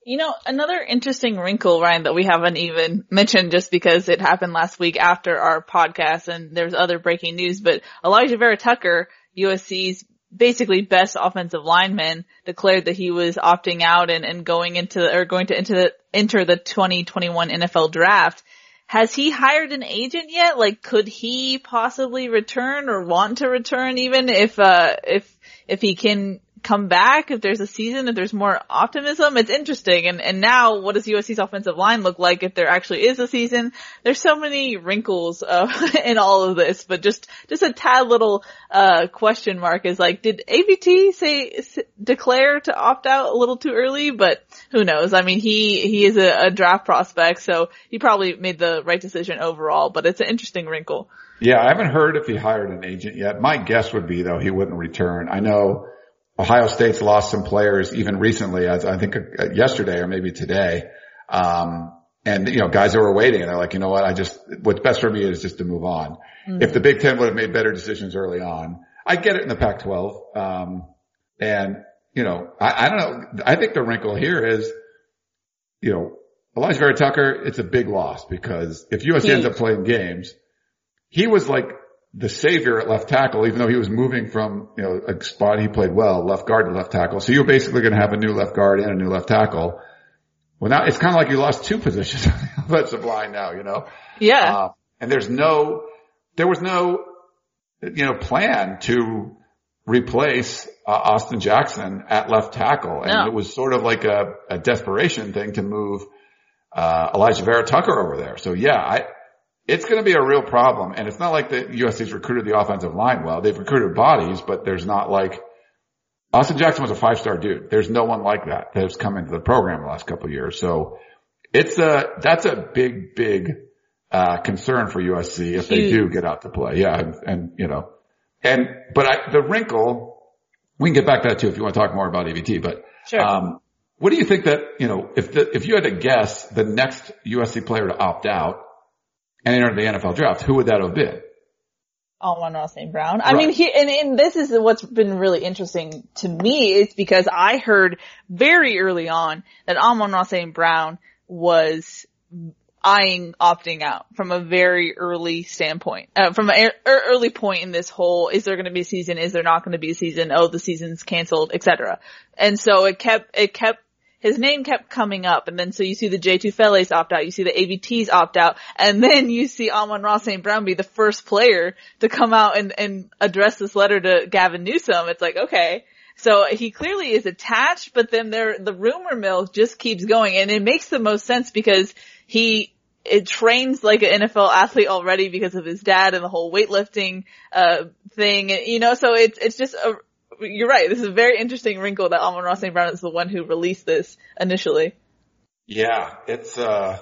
Speaker 2: You know, another interesting wrinkle, Ryan, that we haven't even mentioned just because it happened last week after our podcast and there's other breaking news, but Alijah Vera-Tucker, USC's basically best offensive lineman, declared that he was opting out and, and going into, or going to enter the, enter the 2021 NFL draft. Has he hired an agent yet? Like, could he possibly return or want to return even if, uh, if, if he can come back, if there's a season, if there's more optimism, it's interesting. And, and now what does USC's offensive line look like if there actually is a season? There's so many wrinkles, uh, in all of this, but just, just a tad little, uh, question mark is like, did AVT say, declare to opt out a little too early? But who knows? I mean, he, he is a, a draft prospect, so he probably made the right decision overall, but it's an interesting wrinkle.
Speaker 1: Yeah, I haven't heard if he hired an agent yet. My guess would be though he wouldn't return. I know Ohio State's lost some players even recently, as I think yesterday or maybe today. Um, and you know, guys who are waiting and they're like, you know what, I just, what's best for me is just to move on. Mm-hmm. If the Big Ten would have made better decisions early on, I get it in the Pac-12. Um, and you know, I, I don't know. I think the wrinkle here is, you know, Alijah Vera-Tucker, it's a big loss because if USC ends up playing games, he was like the savior at left tackle, even though he was moving from, you know, a spot he played well, left guard to left tackle. So you're basically going to have a new left guard and a new left tackle. Well, now it's kind of like you lost two positions. That's a blind now, you know?
Speaker 2: Yeah. Uh,
Speaker 1: and there's no, there was no, you know, plan to replace uh, Austin Jackson at left tackle. And no. it was sort of like a, a desperation thing to move, uh, Alijah Vera-Tucker over there. So yeah, I, it's going to be a real problem. And it's not like the USC's recruited the offensive line well. They've recruited bodies, but there's not like Austin Jackson was a five star dude. There's no one like that that has come into the program the last couple of years. So it's a, that's a big, big, uh, concern for USC if Huge. they do get out to play. Yeah. And, and you know, and, but I, the wrinkle, we can get back to that too if you want to talk more about AVT, but,
Speaker 2: sure. um,
Speaker 1: what do you think that, you know, if the, if you had to guess the next USC player to opt out, and entered the NFL draft, who would that have been?
Speaker 2: Amon-Ra St. Brown. I right. mean, he, and, and this is what's been really interesting to me is because I heard very early on that Amon-Ra St. Brown was eyeing opting out from a very early standpoint, uh, from an early point in this whole, is there going to be a season? Is there not going to be a season? Oh, the season's canceled, etc. And so it kept, it kept his name kept coming up and then so you see the Jay Tufele's opt out, you see the AVTs opt out, and then you see Amon-Ra St. Brown be the first player to come out and, and address this letter to Gavin Newsom. It's like, okay. So he clearly is attached, but then there, the rumor mill just keeps going and it makes the most sense because he, it trains like an NFL athlete already because of his dad and the whole weightlifting, uh, thing. You know, so it's, it's just a, you're right. This is a very interesting wrinkle that Amon-Ra St. Brown is the one who released this initially.
Speaker 1: Yeah, it's, uh,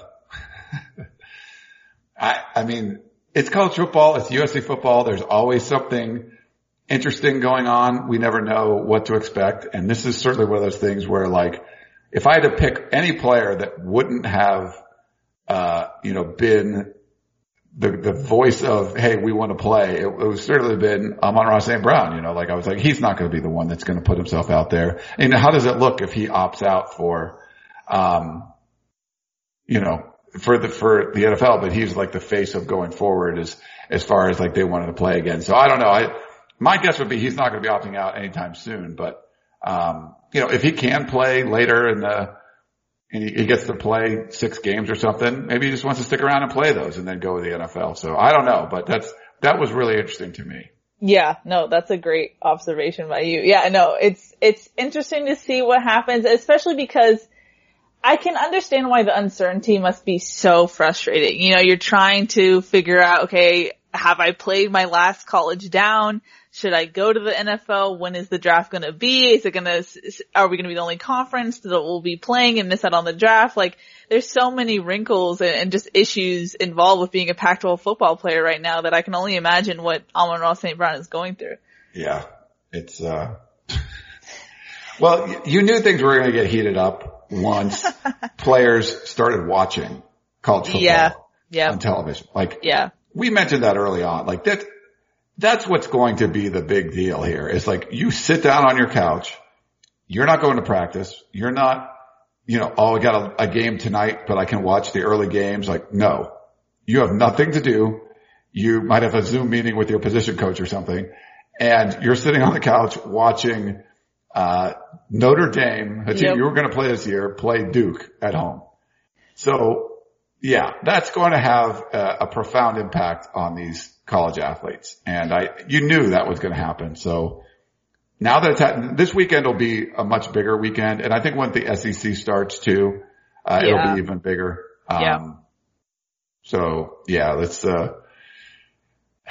Speaker 1: I, I mean, it's college football. It's USC football. There's always something interesting going on. We never know what to expect. And this is certainly one of those things where like, if I had to pick any player that wouldn't have, uh, you know, been the the voice of hey we want to play it, it was certainly been Amon-Ra St. Brown you know like I was like he's not going to be the one that's going to put himself out there and how does it look if he opts out for um you know for the for the NFL but he's like the face of going forward as as far as like they wanted to play again so I don't know I my guess would be he's not going to be opting out anytime soon but um you know if he can play later in the and he, he, gets to play six games or something. Maybe he just wants to stick around and play those and then go to the NFL. So I don't know, but that's, that was really interesting to me.
Speaker 2: Yeah, no, that's a great observation by you. Yeah, no, it's, it's interesting to see what happens, especially because I can understand why the uncertainty must be so frustrating. You know, you're trying to figure out, okay, have I played my last college down? Should I go to the NFL? When is the draft going to be? Is it going to, are we going to be the only conference that will be playing and miss out on the draft? Like, there's so many wrinkles and, and just issues involved with being a Pac-12 football player right now that I can only imagine what Amon-Ra St. Brown is going through.
Speaker 1: Yeah. It's, uh, well, you knew things were going to get heated up once players started watching college football
Speaker 2: yeah. Yeah.
Speaker 1: on television. Like,
Speaker 2: yeah.
Speaker 1: we mentioned that early on. Like that, that's what's going to be the big deal here. It's like you sit down on your couch. You're not going to practice. You're not, you know, oh, I got a, a game tonight, but I can watch the early games. Like, no, you have nothing to do. You might have a Zoom meeting with your position coach or something and you're sitting on the couch watching, uh, Notre Dame, a team yep. you were going to play this year, play Duke at home. So yeah, that's going to have a, a profound impact on these college athletes. And I, you knew that was going to happen. So now that it's ha- this weekend will be a much bigger weekend. And I think when the SEC starts too, uh, yeah. it'll be even bigger.
Speaker 2: Um, yeah.
Speaker 1: so yeah, let's, uh,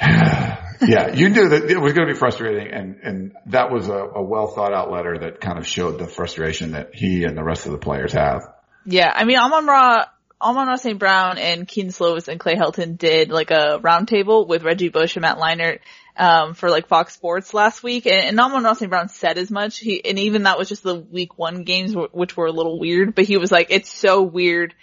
Speaker 1: yeah, you knew that it was going to be frustrating and, and that was a, a well thought out letter that kind of showed the frustration that he and the rest of the players have.
Speaker 2: Yeah. I mean, Amon Ra Amon St. Brown and Kedon Slovis and Clay Helton did like a roundtable with Reggie Bush and Matt Leinart um, for like Fox Sports last week, and, and Amon St. Brown said as much. He and even that was just the week one games, which were a little weird. But he was like, "It's so weird."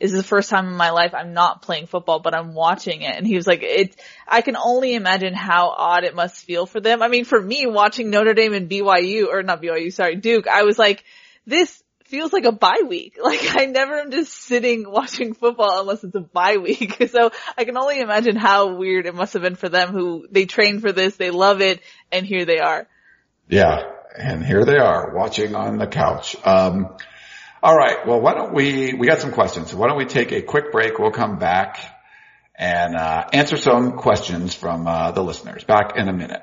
Speaker 2: This is the first time in my life I'm not playing football, but I'm watching it. And he was like, it's, I can only imagine how odd it must feel for them. I mean, for me watching Notre Dame and BYU, or not BYU, sorry, Duke, I was like, this feels like a bye week. Like I never am just sitting watching football unless it's a bye week. So I can only imagine how weird it must have been for them who they trained for this, they love it, and here they are.
Speaker 1: Yeah. And here they are watching on the couch. Um, all right. Well, why don't we, we got some questions. So why don't we take a quick break? We'll come back and, uh, answer some questions from, uh, the listeners back in a minute.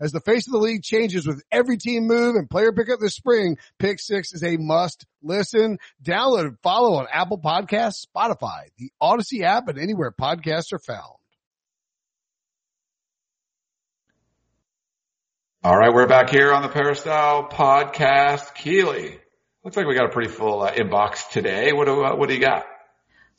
Speaker 3: As the face of the league changes with every team move and player pickup this spring, Pick Six is a must listen. Download and follow on Apple Podcasts, Spotify, the Odyssey app, and anywhere podcasts are found.
Speaker 1: All right, we're back here on the Peristyle podcast. Keely, looks like we got a pretty full uh, inbox today. What do uh, what do you got?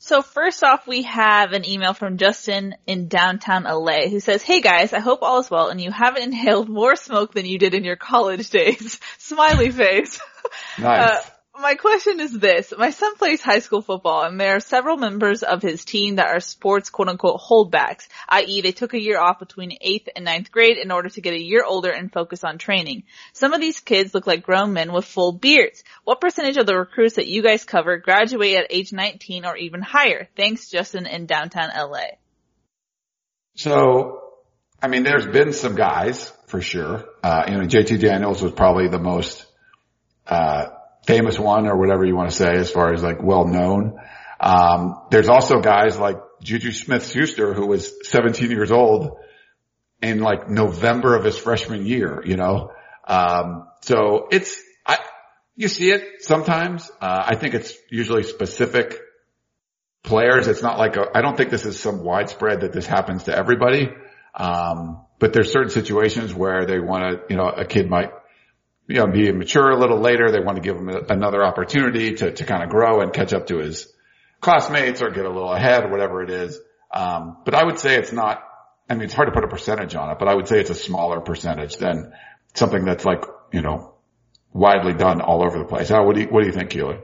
Speaker 2: So first off, we have an email from Justin in downtown LA who says, Hey guys, I hope all is well and you haven't inhaled more smoke than you did in your college days. Smiley face.
Speaker 1: Nice.
Speaker 2: Uh, my question is this. My son plays high school football and there are several members of his team that are sports quote unquote holdbacks, i.e. they took a year off between 8th and ninth grade in order to get a year older and focus on training. Some of these kids look like grown men with full beards. What percentage of the recruits that you guys cover graduate at age 19 or even higher? Thanks Justin in downtown LA.
Speaker 1: So, I mean, there's been some guys for sure. Uh, you know, JT Daniels was probably the most, uh, famous one or whatever you want to say as far as like well known. Um, there's also guys like Juju Smith-Schuster who was 17 years old in like November of his freshman year, you know? Um, so it's, I, you see it sometimes. Uh, I think it's usually specific players. It's not like I don't think this is some widespread that this happens to everybody. Um, but there's certain situations where they want to, you know, a kid might you know, be mature a little later. They want to give him a, another opportunity to, to kind of grow and catch up to his classmates or get a little ahead, whatever it is. Um, but I would say it's not, I mean, it's hard to put a percentage on it, but I would say it's a smaller percentage than something that's like, you know, widely done all over the place. How, what do you, what do you think, Keely?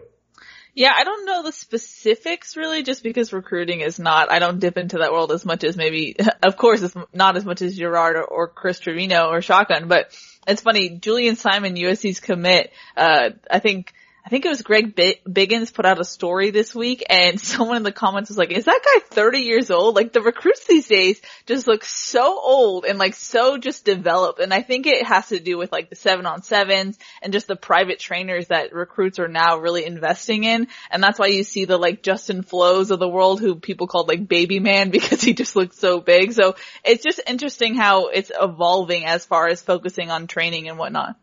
Speaker 2: Yeah, I don't know the specifics really, just because recruiting is not, I don't dip into that world as much as maybe, of course, it's not as much as Gerard or, or Chris Trevino or Shotgun, but it's funny, Julian Simon, USC's commit, uh, I think I think it was Greg Biggins put out a story this week and someone in the comments was like, is that guy 30 years old? Like the recruits these days just look so old and like so just developed. And I think it has to do with like the seven on sevens and just the private trainers that recruits are now really investing in. And that's why you see the like Justin Flowes of the world who people called like baby man because he just looks so big. So it's just interesting how it's evolving as far as focusing on training and whatnot.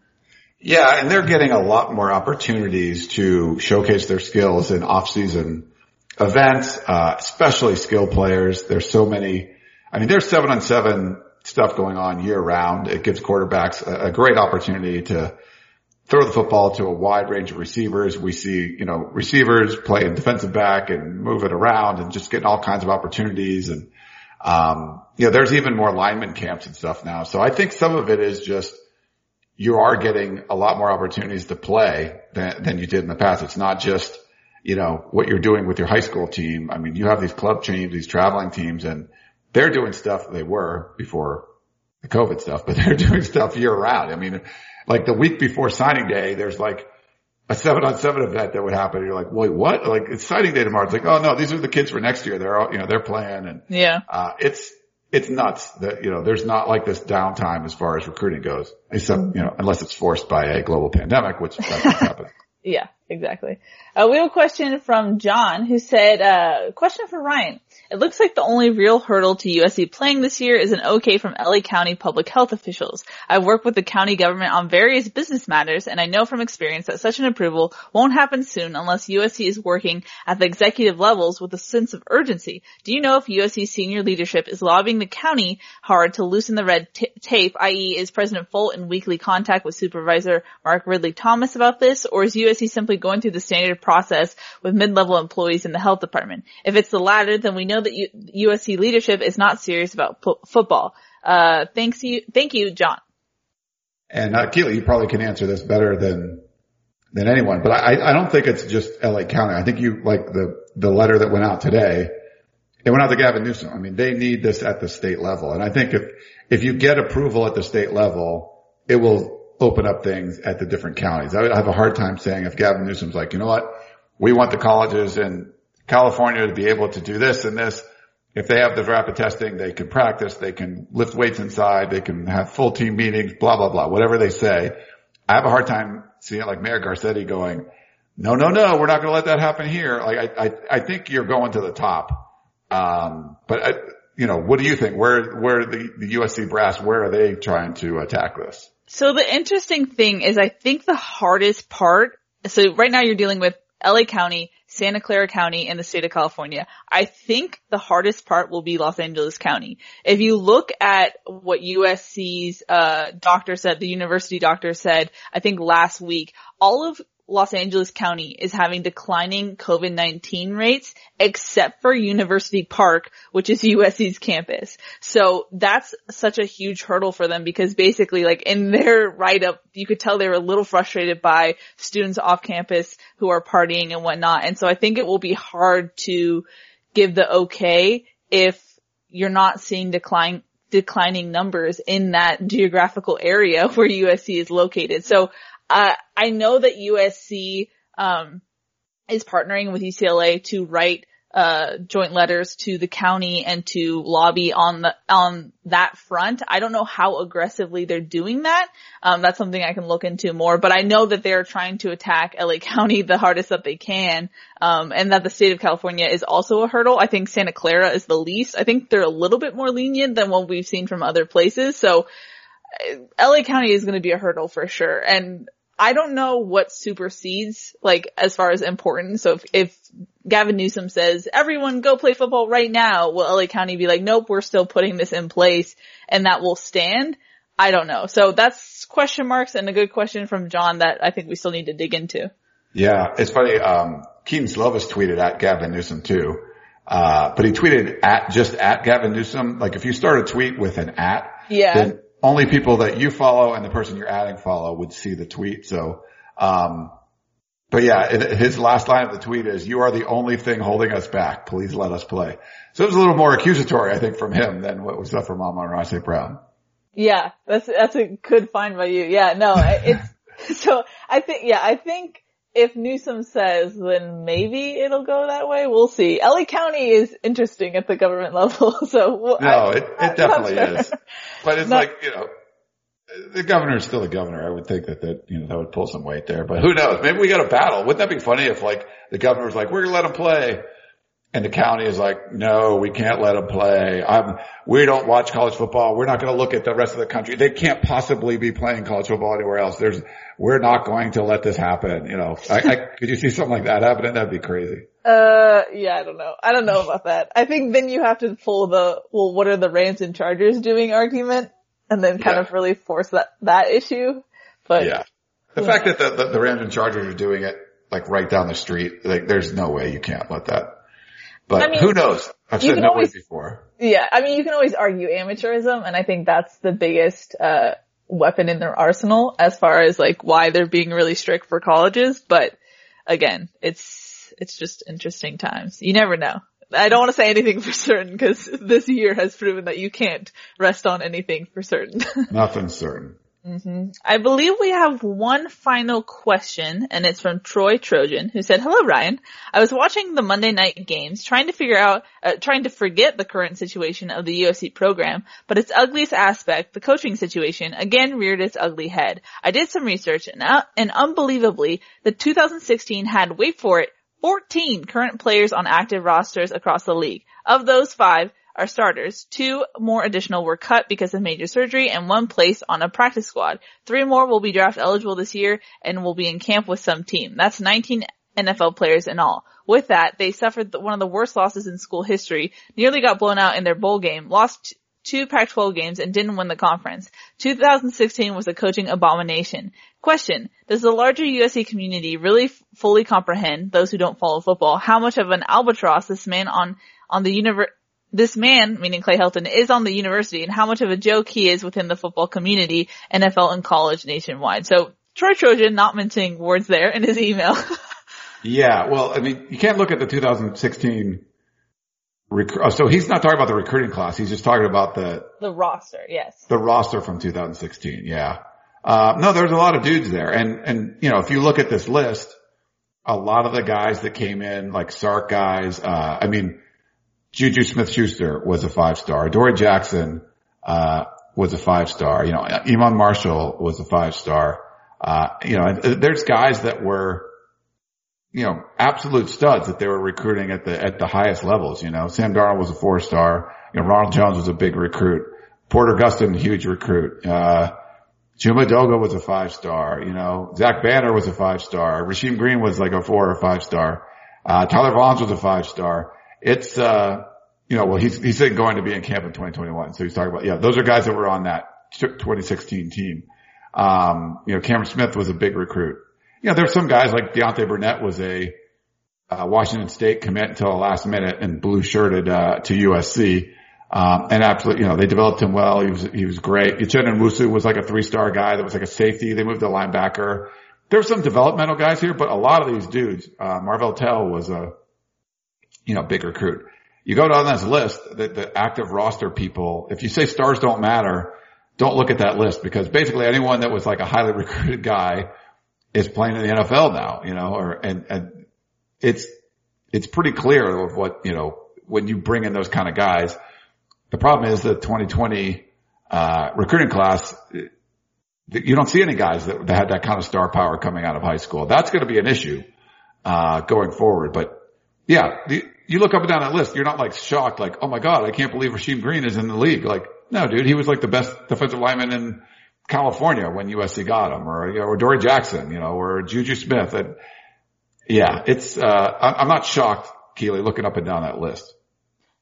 Speaker 1: Yeah, and they're getting a lot more opportunities to showcase their skills in off-season events, uh, especially skill players. There's so many. I mean, there's seven on seven stuff going on year round. It gives quarterbacks a, a great opportunity to throw the football to a wide range of receivers. We see, you know, receivers playing defensive back and move it around and just getting all kinds of opportunities. And, um, you know, there's even more lineman camps and stuff now. So I think some of it is just you are getting a lot more opportunities to play than, than you did in the past. It's not just, you know, what you're doing with your high school team. I mean, you have these club teams, these traveling teams, and they're doing stuff they were before the COVID stuff, but they're doing stuff year round. I mean, like the week before signing day, there's like a seven on seven event that would happen. And you're like, wait, what? Like it's signing day tomorrow. It's like, oh no, these are the kids for next year. They're all, you know, they're playing and
Speaker 2: yeah,
Speaker 1: uh, it's, it's nuts that, you know, there's not like this downtime as far as recruiting goes, except, you know, unless it's forced by a global pandemic, which doesn't.
Speaker 2: Yeah, exactly. Uh, we have a question from John who said, uh, question for Ryan. It looks like the only real hurdle to USC playing this year is an okay from LA County public health officials. I've worked with the county government on various business matters and I know from experience that such an approval won't happen soon unless USC is working at the executive levels with a sense of urgency. Do you know if USC senior leadership is lobbying the county hard to loosen the red t- tape, i.e. is President Folt in weekly contact with Supervisor Mark Ridley Thomas about this or is USC simply going through the standard process with mid-level employees in the health department? If it's the latter, then we know that U- USC leadership is not serious about p- football. Uh, thanks you, thank you, John.
Speaker 1: And uh, Keely, you probably can answer this better than than anyone, but I, I don't think it's just LA County. I think you like the the letter that went out today. It went out to Gavin Newsom. I mean, they need this at the state level, and I think if if you get approval at the state level, it will open up things at the different counties. I have a hard time saying if Gavin Newsom's like, you know what, we want the colleges in California to be able to do this and this. If they have the rapid testing, they can practice, they can lift weights inside, they can have full team meetings, blah, blah, blah, whatever they say. I have a hard time seeing it like Mayor Garcetti going, no, no, no, we're not going to let that happen here. Like I, I, I think you're going to the top. Um, but I, you know, what do you think? Where, where the, the USC brass, where are they trying to attack this?
Speaker 2: So the interesting thing is I think the hardest part, so right now you're dealing with LA County, Santa Clara County, and the state of California. I think the hardest part will be Los Angeles County. If you look at what USC's uh, doctor said, the university doctor said, I think last week, all of Los Angeles County is having declining COVID-19 rates except for University Park, which is USC's campus. So that's such a huge hurdle for them because basically like in their write-up, you could tell they were a little frustrated by students off campus who are partying and whatnot. And so I think it will be hard to give the okay if you're not seeing decline declining numbers in that geographical area where USC is located. So uh, I know that USC um, is partnering with UCLA to write uh, joint letters to the county and to lobby on the on that front. I don't know how aggressively they're doing that. Um, that's something I can look into more. But I know that they're trying to attack LA County the hardest that they can, um, and that the state of California is also a hurdle. I think Santa Clara is the least. I think they're a little bit more lenient than what we've seen from other places. So. LA County is going to be a hurdle for sure. And I don't know what supersedes, like, as far as importance. So if, if Gavin Newsom says, everyone go play football right now, will LA County be like, nope, we're still putting this in place and that will stand? I don't know. So that's question marks and a good question from John that I think we still need to dig into.
Speaker 1: Yeah, it's funny. Um, Kedon Slovis tweeted at Gavin Newsom too. Uh, but he tweeted at, just at Gavin Newsom. Like if you start a tweet with an at,
Speaker 2: Yeah.
Speaker 1: then only people that you follow and the person you're adding follow would see the tweet. So, um, but yeah, it, his last line of the tweet is, you are the only thing holding us back. Please let us play. So it was a little more accusatory, I think, from him than what was up from Amon-Ra Brown.
Speaker 2: Yeah, that's, that's a good find by you. Yeah, no, it's, so I think, yeah, I think if Newsom says, then maybe it'll go that way. We'll see. LA County is interesting at the government level, so we'll,
Speaker 1: No,
Speaker 2: I-
Speaker 1: it, it definitely
Speaker 2: sure.
Speaker 1: is. But it's
Speaker 2: Not-
Speaker 1: like, you know, the governor is still the governor. I would think that, that, you know, that would pull some weight there, but who knows? Maybe we got a battle. Wouldn't that be funny if like the governor was like, we're going to let him play. And the county is like, no, we can't let them play. I'm, we don't watch college football. We're not going to look at the rest of the country. They can't possibly be playing college football anywhere else. There's, we're not going to let this happen. You know, I, I, could you see something like that happening? That'd be crazy.
Speaker 2: Uh, yeah, I don't know. I don't know about that. I think then you have to pull the, well, what are the Rams and Chargers doing argument and then kind
Speaker 1: Yeah.
Speaker 2: of really force that, that issue. But
Speaker 1: Yeah. The
Speaker 2: Yeah.
Speaker 1: fact that the, the, the Rams and Chargers are doing it like right down the street, like there's no way you can't let that. But
Speaker 2: I mean,
Speaker 1: who knows? I've said no
Speaker 2: always-
Speaker 1: before.
Speaker 2: Yeah, I mean, you can always argue amateurism, and I think that's the biggest uh, weapon in their arsenal as far as like why they're being really strict for colleges. But again, it's it's just interesting times. You never know. I don't want to say anything for certain because this year has proven that you can't rest on anything for certain.
Speaker 1: Nothing's certain.
Speaker 2: I believe we have one final question, and it's from Troy Trojan, who said, "Hello, Ryan. I was watching the Monday night games, trying to figure out, uh, trying to forget the current situation of the USC program, but its ugliest aspect, the coaching situation, again reared its ugly head. I did some research, and, uh, and unbelievably, the 2016 had wait for it." 14 current players on active rosters across the league. Of those five are starters. Two more additional were cut because of major surgery and one placed on a practice squad. Three more will be draft eligible this year and will be in camp with some team. That's 19 NFL players in all. With that, they suffered one of the worst losses in school history, nearly got blown out in their bowl game, lost two Pac-12 games and didn't win the conference. 2016 was a coaching abomination. Question, does the larger USC community really f- fully comprehend, those who don't follow football, how much of an albatross this man on, on the univer- this man, meaning Clay Helton, is on the university and how much of a joke he is within the football community, NFL and college nationwide. So Troy Trojan not mentioning words there in his email.
Speaker 1: yeah, well, I mean, you can't look at the 2016 Rec- oh, so he's not talking about the recruiting class. He's just talking about the
Speaker 2: the roster. Yes,
Speaker 1: the roster from 2016. Yeah. Uh, no, there's a lot of dudes there, and and you know if you look at this list, a lot of the guys that came in, like Sark guys. Uh, I mean, Juju Smith-Schuster was a five star. Dory Jackson uh, was a five star. You know, Iman Marshall was a five star. Uh, you know, there's guys that were you know, absolute studs that they were recruiting at the, at the highest levels. You know, Sam Darnold was a four star. You know, Ronald Jones was a big recruit. Porter Gustin, huge recruit. Uh, Chuma Edoga was a five star. You know, Zach Banner was a five star. Rasheem Green was like a four or five star. Uh, Tyler Vaughns was a five star. It's, uh, you know, well, he's, he's going to be in camp in 2021. So he's talking about, yeah, those are guys that were on that 2016 team. Um, you know, Cameron Smith was a big recruit you know, there's some guys like Deontay Burnett was a uh, Washington State commit until the last minute and blue shirted uh, to USC. Um, and absolutely, you know, they developed him well. He was he was great. Uchenna Nwosu was like a three star guy that was like a safety. They moved to linebacker. There were some developmental guys here, but a lot of these dudes, uh, Marvell Tell was a, you know, big recruit. You go down this list, the, the active roster people, if you say stars don't matter, don't look at that list because basically anyone that was like a highly recruited guy is playing in the NFL now, you know, or, and, and it's, it's pretty clear of what, you know, when you bring in those kind of guys, the problem is the 2020, uh, recruiting class, you don't see any guys that, that had that kind of star power coming out of high school. That's going to be an issue, uh, going forward. But yeah, the, you look up and down that list, you're not like shocked, like, oh my God, I can't believe Rasheem Green is in the league. Like, no, dude, he was like the best defensive lineman in, California when USC got him or, or Dory Jackson, you know, or Juju Smith. And yeah, it's, uh, I'm not shocked, Keely, looking up and down that list.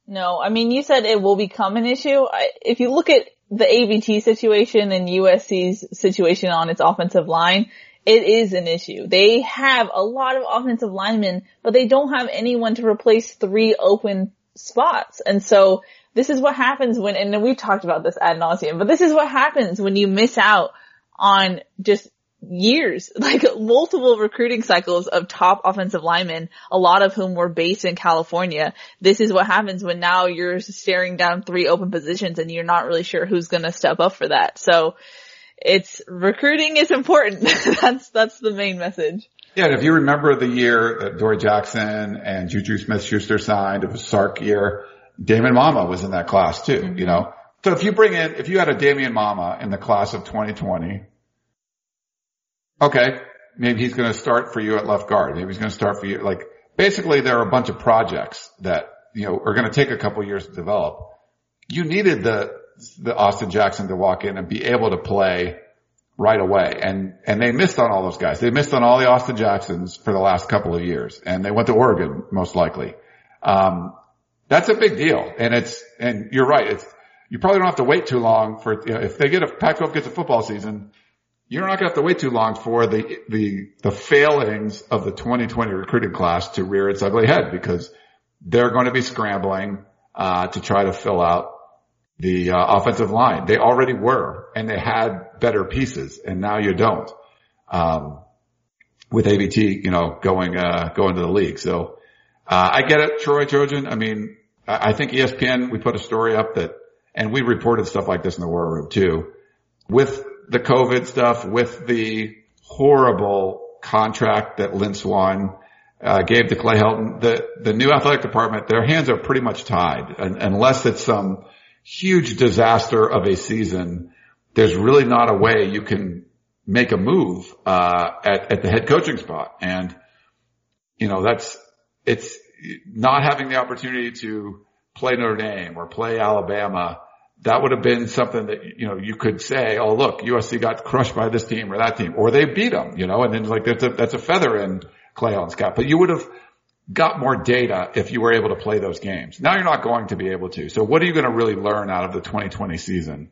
Speaker 2: No, I mean, you said it will become an issue. I, If you look at the AVT situation and USC's situation on its offensive line, it is an issue. They have a lot of offensive linemen, but they don't have anyone to replace three open spots. And so this is what happens when, and we've talked about this ad nauseum, but this is what happens when you miss out on just years, like multiple recruiting cycles of top offensive linemen, a lot of whom were based in California. This is what happens when now you're staring down three open positions and you're not really sure who's going to step up for that. So it's recruiting is important. that's, that's the main message.
Speaker 1: Yeah, and if you remember the year that Dory Jackson and Juju Smith-Schuster signed, it was Sark year. Damon Mama was in that class too, mm-hmm. you know? So if you bring in, if you had a Damien Mama in the class of 2020, okay, maybe he's going to start for you at left guard. Maybe he's going to start for you. Like basically there are a bunch of projects that, you know, are going to take a couple years to develop. You needed the, the Austin Jackson to walk in and be able to play right away. And, and they missed on all those guys. They missed on all the Austin Jacksons for the last couple of years and they went to Oregon most likely. Um, that's a big deal. And it's, and you're right. It's, you probably don't have to wait too long for, you know, if they get a, Pac-12 gets a football season, you're not going to have to wait too long for the, the, the failings of the 2020 recruiting class to rear its ugly head because they're going to be scrambling, uh, to try to fill out the uh, offensive line. They already were and they had better pieces and now you don't. Um, with AVT, you know, going, uh, going to the league. So, uh, I get it, Troy Trojan. I mean, I think ESPN, we put a story up that, and we reported stuff like this in the war room too, with the COVID stuff, with the horrible contract that Lynn Swann uh, gave to Clay Helton, the, the new athletic department, their hands are pretty much tied and, unless it's some huge disaster of a season. There's really not a way you can make a move, uh, at, at the head coaching spot. And, you know, that's, it's not having the opportunity to play Notre Dame or play Alabama. That would have been something that, you know, you could say, oh, look, USC got crushed by this team or that team, or they beat them, you know, and then like that's a, that's a feather in Clay Helton's cap. But you would have got more data if you were able to play those games. Now you're not going to be able to. So what are you going to really learn out of the 2020 season?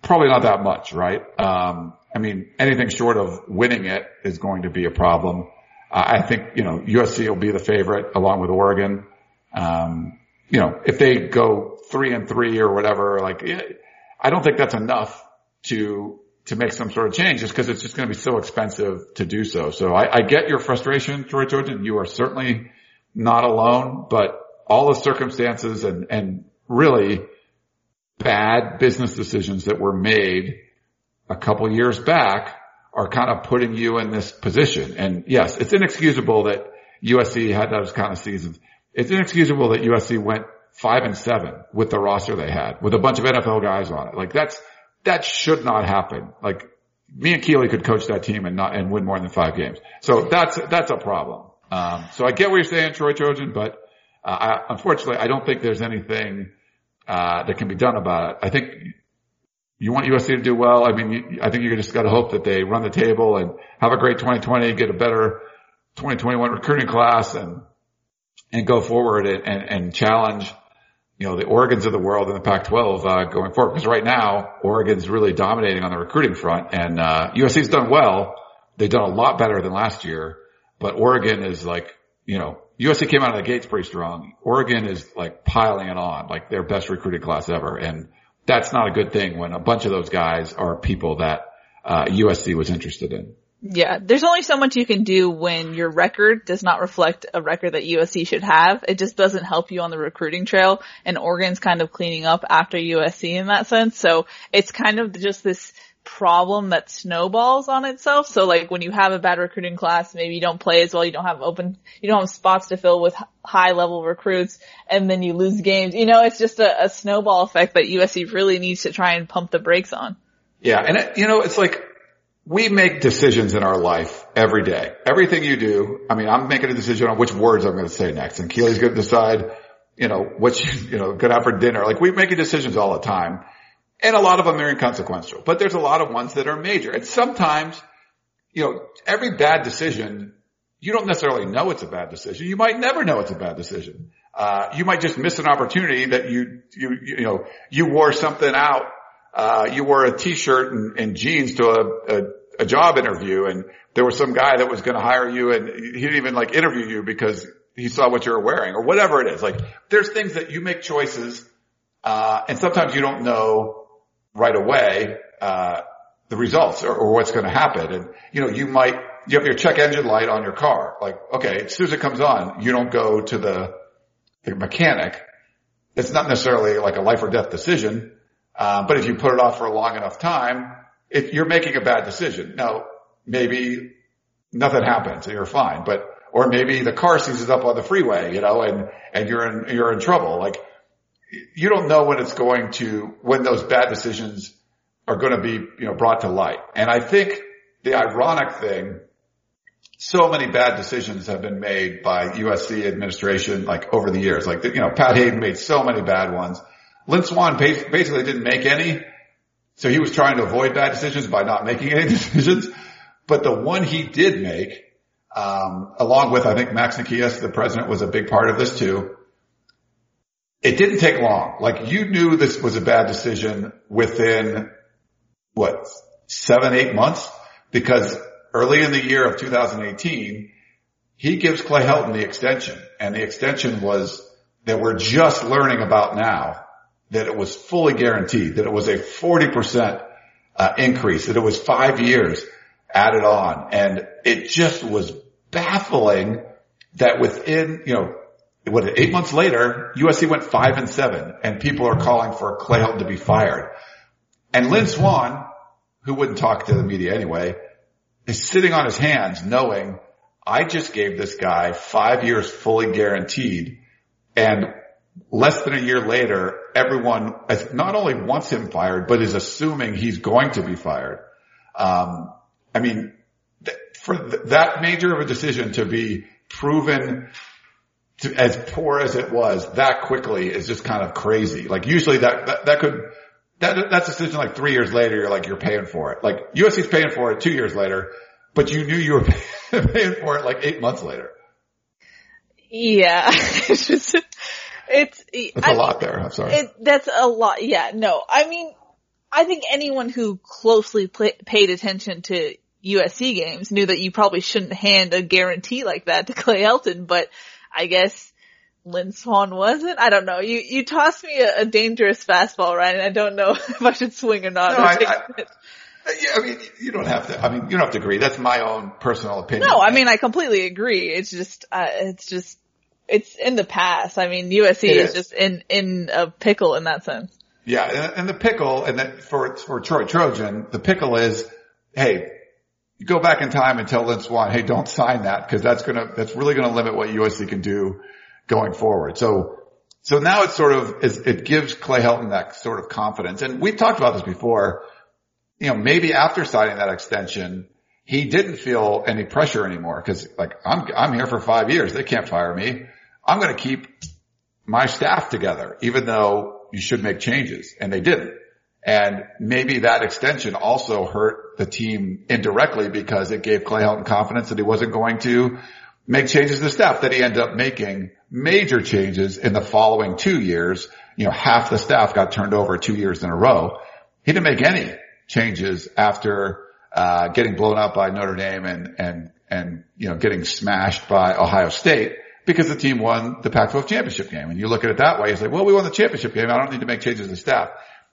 Speaker 1: Probably not that much, right? Um, I mean, anything short of winning it is going to be a problem. I think, you know, USC will be the favorite along with Oregon. Um, you know, if they go three and three or whatever, like, I don't think that's enough to, to make some sort of change just because it's just going to be so expensive to do so. So I, I get your frustration, Troy Trojan. You are certainly not alone, but all the circumstances and, and really bad business decisions that were made a couple years back are kind of putting you in this position. And yes, it's inexcusable that USC had those kind of seasons. It's inexcusable that USC went five and seven with the roster they had with a bunch of NFL guys on it. Like that's, that should not happen. Like me and Keely could coach that team and not, and win more than five games. So that's, that's a problem. Um, so I get what you're saying, Troy Trojan, but, uh, I, unfortunately, I don't think there's anything, uh, that can be done about it. I think you want USC to do well. I mean, you, I think you just got to hope that they run the table and have a great 2020, get a better 2021 recruiting class and, and go forward and, and, and challenge, you know, the Oregons of the world in the Pac-12, uh, going forward. Because right now, Oregon's really dominating on the recruiting front and, uh, USC's done well. They've done a lot better than last year, but Oregon is like, you know, USC came out of the gates pretty strong. Oregon is like piling it on, like their best recruiting class ever. And, that's not a good thing when a bunch of those guys are people that uh, USC was interested in.
Speaker 2: Yeah, there's only so much you can do when your record does not reflect a record that USC should have. It just doesn't help you on the recruiting trail and Oregon's kind of cleaning up after USC in that sense. So it's kind of just this problem that snowballs on itself. So like when you have a bad recruiting class, maybe you don't play as well, you don't have open, you don't have spots to fill with high level recruits and then you lose games. You know, it's just a, a snowball effect that USC really needs to try and pump the brakes on.
Speaker 1: Yeah. And it, you know, it's like we make decisions in our life every day. Everything you do. I mean, I'm making a decision on which words I'm going to say next and Keely's going to decide, you know, what you, you know, going have for dinner. Like we make decisions all the time and a lot of them are inconsequential, but there's a lot of ones that are major. And sometimes, you know, every bad decision, you don't necessarily know it's a bad decision. You might never know it's a bad decision. Uh, you might just miss an opportunity that you, you, you know, you wore something out. Uh, you wore a t-shirt and, and jeans to a, a, a job interview and there was some guy that was going to hire you and he didn't even like interview you because he saw what you were wearing or whatever it is. Like there's things that you make choices, uh, and sometimes you don't know right away, uh, the results or, or what's going to happen. And, you know, you might, you have your check engine light on your car. Like, okay, as soon as it comes on, you don't go to the, the mechanic. It's not necessarily like a life or death decision. Um, but if you put it off for a long enough time, you're making a bad decision. Now, maybe nothing happens and you're fine, but, or maybe the car seizes up on the freeway, you know, and, and you're in, you're in trouble. Like you don't know when it's going to, when those bad decisions are going to be, you know, brought to light. And I think the ironic thing, so many bad decisions have been made by USC administration, like over the years. Like, you know, Pat Haden made so many bad ones. Lynn Swann basically didn't make any. So he was trying to avoid bad decisions by not making any decisions. But the one he did make, um, along with, I think Max Nikias, the president was a big part of this too it didn't take long. Like you knew this was a bad decision within what seven, eight months because early in the year of 2018, he gives Clay Helton the extension and the extension was that we're just learning about now that it was fully guaranteed, that it was a 40% uh, increase, that it was five years added on. And it just was baffling that within, you know, what eight months later, USC went five and seven and people are calling for Clay Helton to be fired. And Lynn Swann, who wouldn't talk to the media anyway, is sitting on his hands knowing I just gave this guy five years fully guaranteed and less than a year later, everyone not only wants him fired, but is assuming he's going to be fired. Um, I mean, for th- that major of a decision to be proven to, as poor as it was that quickly is just kind of crazy. Like usually that, that, that could, that, that's a decision like three years later, you're like, you're paying for it. Like USC's paying for it two years later, but you knew you were paying for it like eight months later.
Speaker 2: Yeah. it's just, it's,
Speaker 1: That's a lot there. I'm sorry.
Speaker 2: It, that's a lot. Yeah, no. I mean, I think anyone who closely play, paid attention to USC games knew that you probably shouldn't hand a guarantee like that to Clay Helton, but I guess Lynn Swann wasn't. I don't know. You you tossed me a, a dangerous fastball, right? And I don't know if I should swing or not.
Speaker 1: No,
Speaker 2: or
Speaker 1: I- I- I mean, you don't have to, I mean, you don't have to agree. That's my own personal opinion.
Speaker 2: no, I mean I completely agree. It's just uh, it's just it's in the past. I mean USC is.
Speaker 1: is.
Speaker 2: just in in a pickle in that sense.
Speaker 1: Yeah, and, the pickle, and that for for Troy Trojan, the pickle is, hey, you go back in time and tell Lynn Swann, hey, don't sign that because that's gonna that's really gonna limit what USC can do going forward. So so now it's sort of is, it gives Clay Helton that sort of confidence, and we've talked about this before. You know, maybe after signing that extension, he didn't feel any pressure anymore because like I'm I'm here for five years, they can't fire me. I'm going to keep my staff together, even though you should make changes and they didn't. And maybe that extension also hurt the team indirectly because it gave Clay Helton confidence that he wasn't going to make changes to staff that he ended up making major changes in the following two years. You know, half the staff got turned over two years in a row. He didn't make any changes after, uh, getting blown out by Notre Dame and, and, and, you know, getting smashed by Ohio State because the team won the Pac-12 championship game. And you look at it that way, it's like, well, we won the championship game. I don't need to make changes to the staff.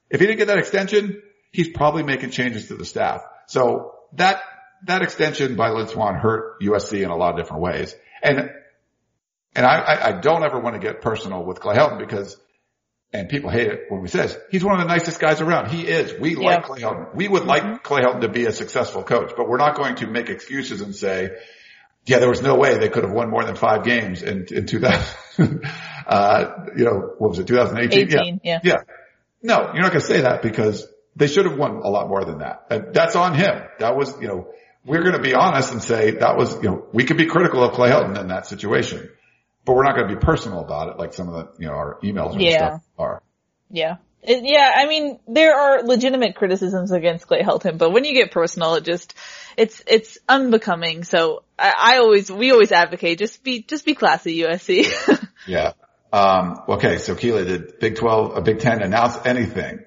Speaker 1: If he didn't get that extension, he's probably making changes to the staff. So that, that extension by Lynn Swann hurt USC in a lot of different ways. And, and I, I, I don't ever want to get personal with Clay Helton because, and people hate it when we say this, he's one of the nicest guys around. He is. We
Speaker 2: Yeah.
Speaker 1: like Clay Helton. We would like mm-hmm. Clay Helton to be a successful coach, but we're not going to make excuses and say, yeah, there was no way they could have won more than five games in, in 2000, uh, you know, what was it, 2018?
Speaker 2: 18, yeah.
Speaker 1: Yeah. No, you're not going to say that because they should have won a lot more than that. And that's on him. That was, you know, we're going to be honest and say that was, you know, we could be critical of Clay Helton in that situation, but we're not going to be personal about it like some of the, you know, our emails and
Speaker 2: Yeah.
Speaker 1: stuff are.
Speaker 2: Yeah. It, yeah, I mean, there are legitimate criticisms against Clay Helton, but when you get personal, it just, it's, it's unbecoming. So I, I always, we always advocate, just be, just be classy, USC.
Speaker 1: Yeah. Um, okay. So Keely, did Big 12, a Big 10 announce anything?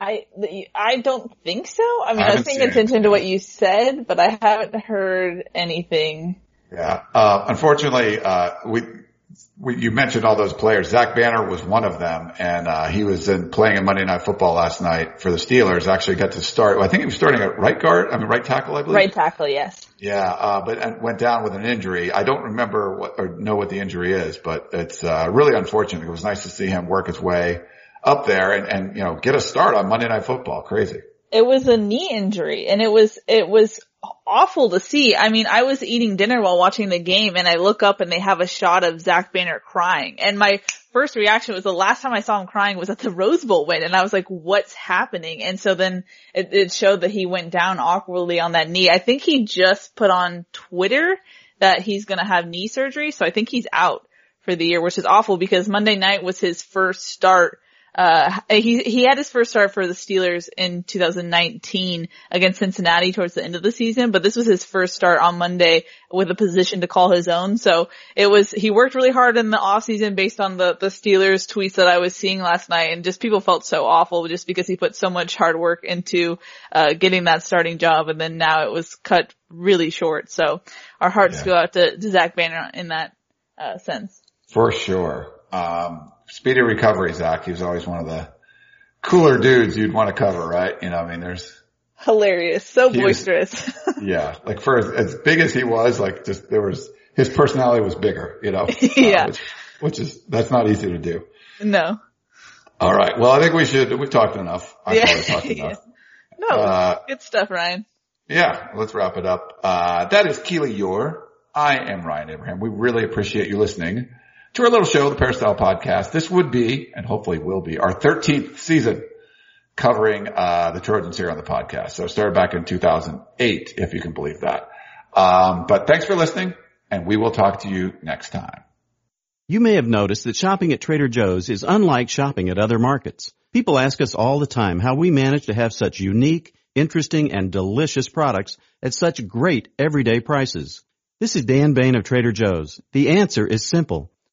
Speaker 2: I, I don't think so. I mean,
Speaker 1: I
Speaker 2: I, was paying attention
Speaker 1: anything.
Speaker 2: to what you said, but I haven't heard anything.
Speaker 1: Yeah. Uh, unfortunately, uh, we, you mentioned all those players. Zach Banner was one of them and, uh, he was in playing in Monday Night Football last night for the Steelers. Actually got to start, I think he was starting at right guard, I mean right tackle, I believe.
Speaker 2: Right tackle, yes.
Speaker 1: Yeah, uh, but and went down with an injury. I don't remember what or know what the injury is, but it's uh, really unfortunate. It was nice to see him work his way up there and, and you know get a start on Monday Night Football. Crazy.
Speaker 2: It was a knee injury and it was, it was awful to see. I mean, I was eating dinner while watching the game and I look up and they have a shot of Zach Banner crying. And my first reaction was the last time I saw him crying was at the Rose Bowl win. And I was like, what's happening? And so then it, it showed that he went down awkwardly on that knee. I think he just put on Twitter that he's going to have knee surgery. So I think he's out for the year, which is awful because Monday night was his first start uh, he, he had his first start for the Steelers in 2019 against Cincinnati towards the end of the season, but this was his first start on Monday with a position to call his own. So it was, he worked really hard in the off season based on the, the Steelers tweets that I was seeing last night and just people felt so awful just because he put so much hard work into, uh, getting that starting job and then now it was cut really short. So our hearts
Speaker 1: Yeah.
Speaker 2: go out to, to Zach Banner in that, uh, sense.
Speaker 1: For sure. Um, speedy recovery, Zach. He was always one of the cooler dudes you'd want to cover, right? You know, I mean, there's,
Speaker 2: Hilarious. So
Speaker 1: He was-
Speaker 2: boisterous.
Speaker 1: yeah, like for as, as big as he was, like just there was, his personality was bigger, you know?
Speaker 2: Yeah.
Speaker 1: Uh, which, which is, that's not easy to do.
Speaker 2: no.
Speaker 1: All right. Well, I think we should, we've talked enough. I
Speaker 2: Yeah.
Speaker 1: talked enough.
Speaker 2: No,
Speaker 1: Uh,
Speaker 2: good stuff, Ryan.
Speaker 1: Yeah, let's wrap it up. Uh, that is Keely Eure. I am Ryan Abraham. We really appreciate you listening to our little show, the Peristyle Podcast. This would be, and hopefully will be, our 13th season covering, uh, the Trojans here on the podcast. So it started back in 2008, if you can believe that. Um, but thanks for listening and we will talk to you next time.
Speaker 4: You may have noticed that shopping at Trader Joe's is unlike shopping at other markets. People ask us all the time how we manage to have such unique, interesting, and delicious products at such great everyday prices. This is Dan Bane of Trader Joe's. The answer is simple.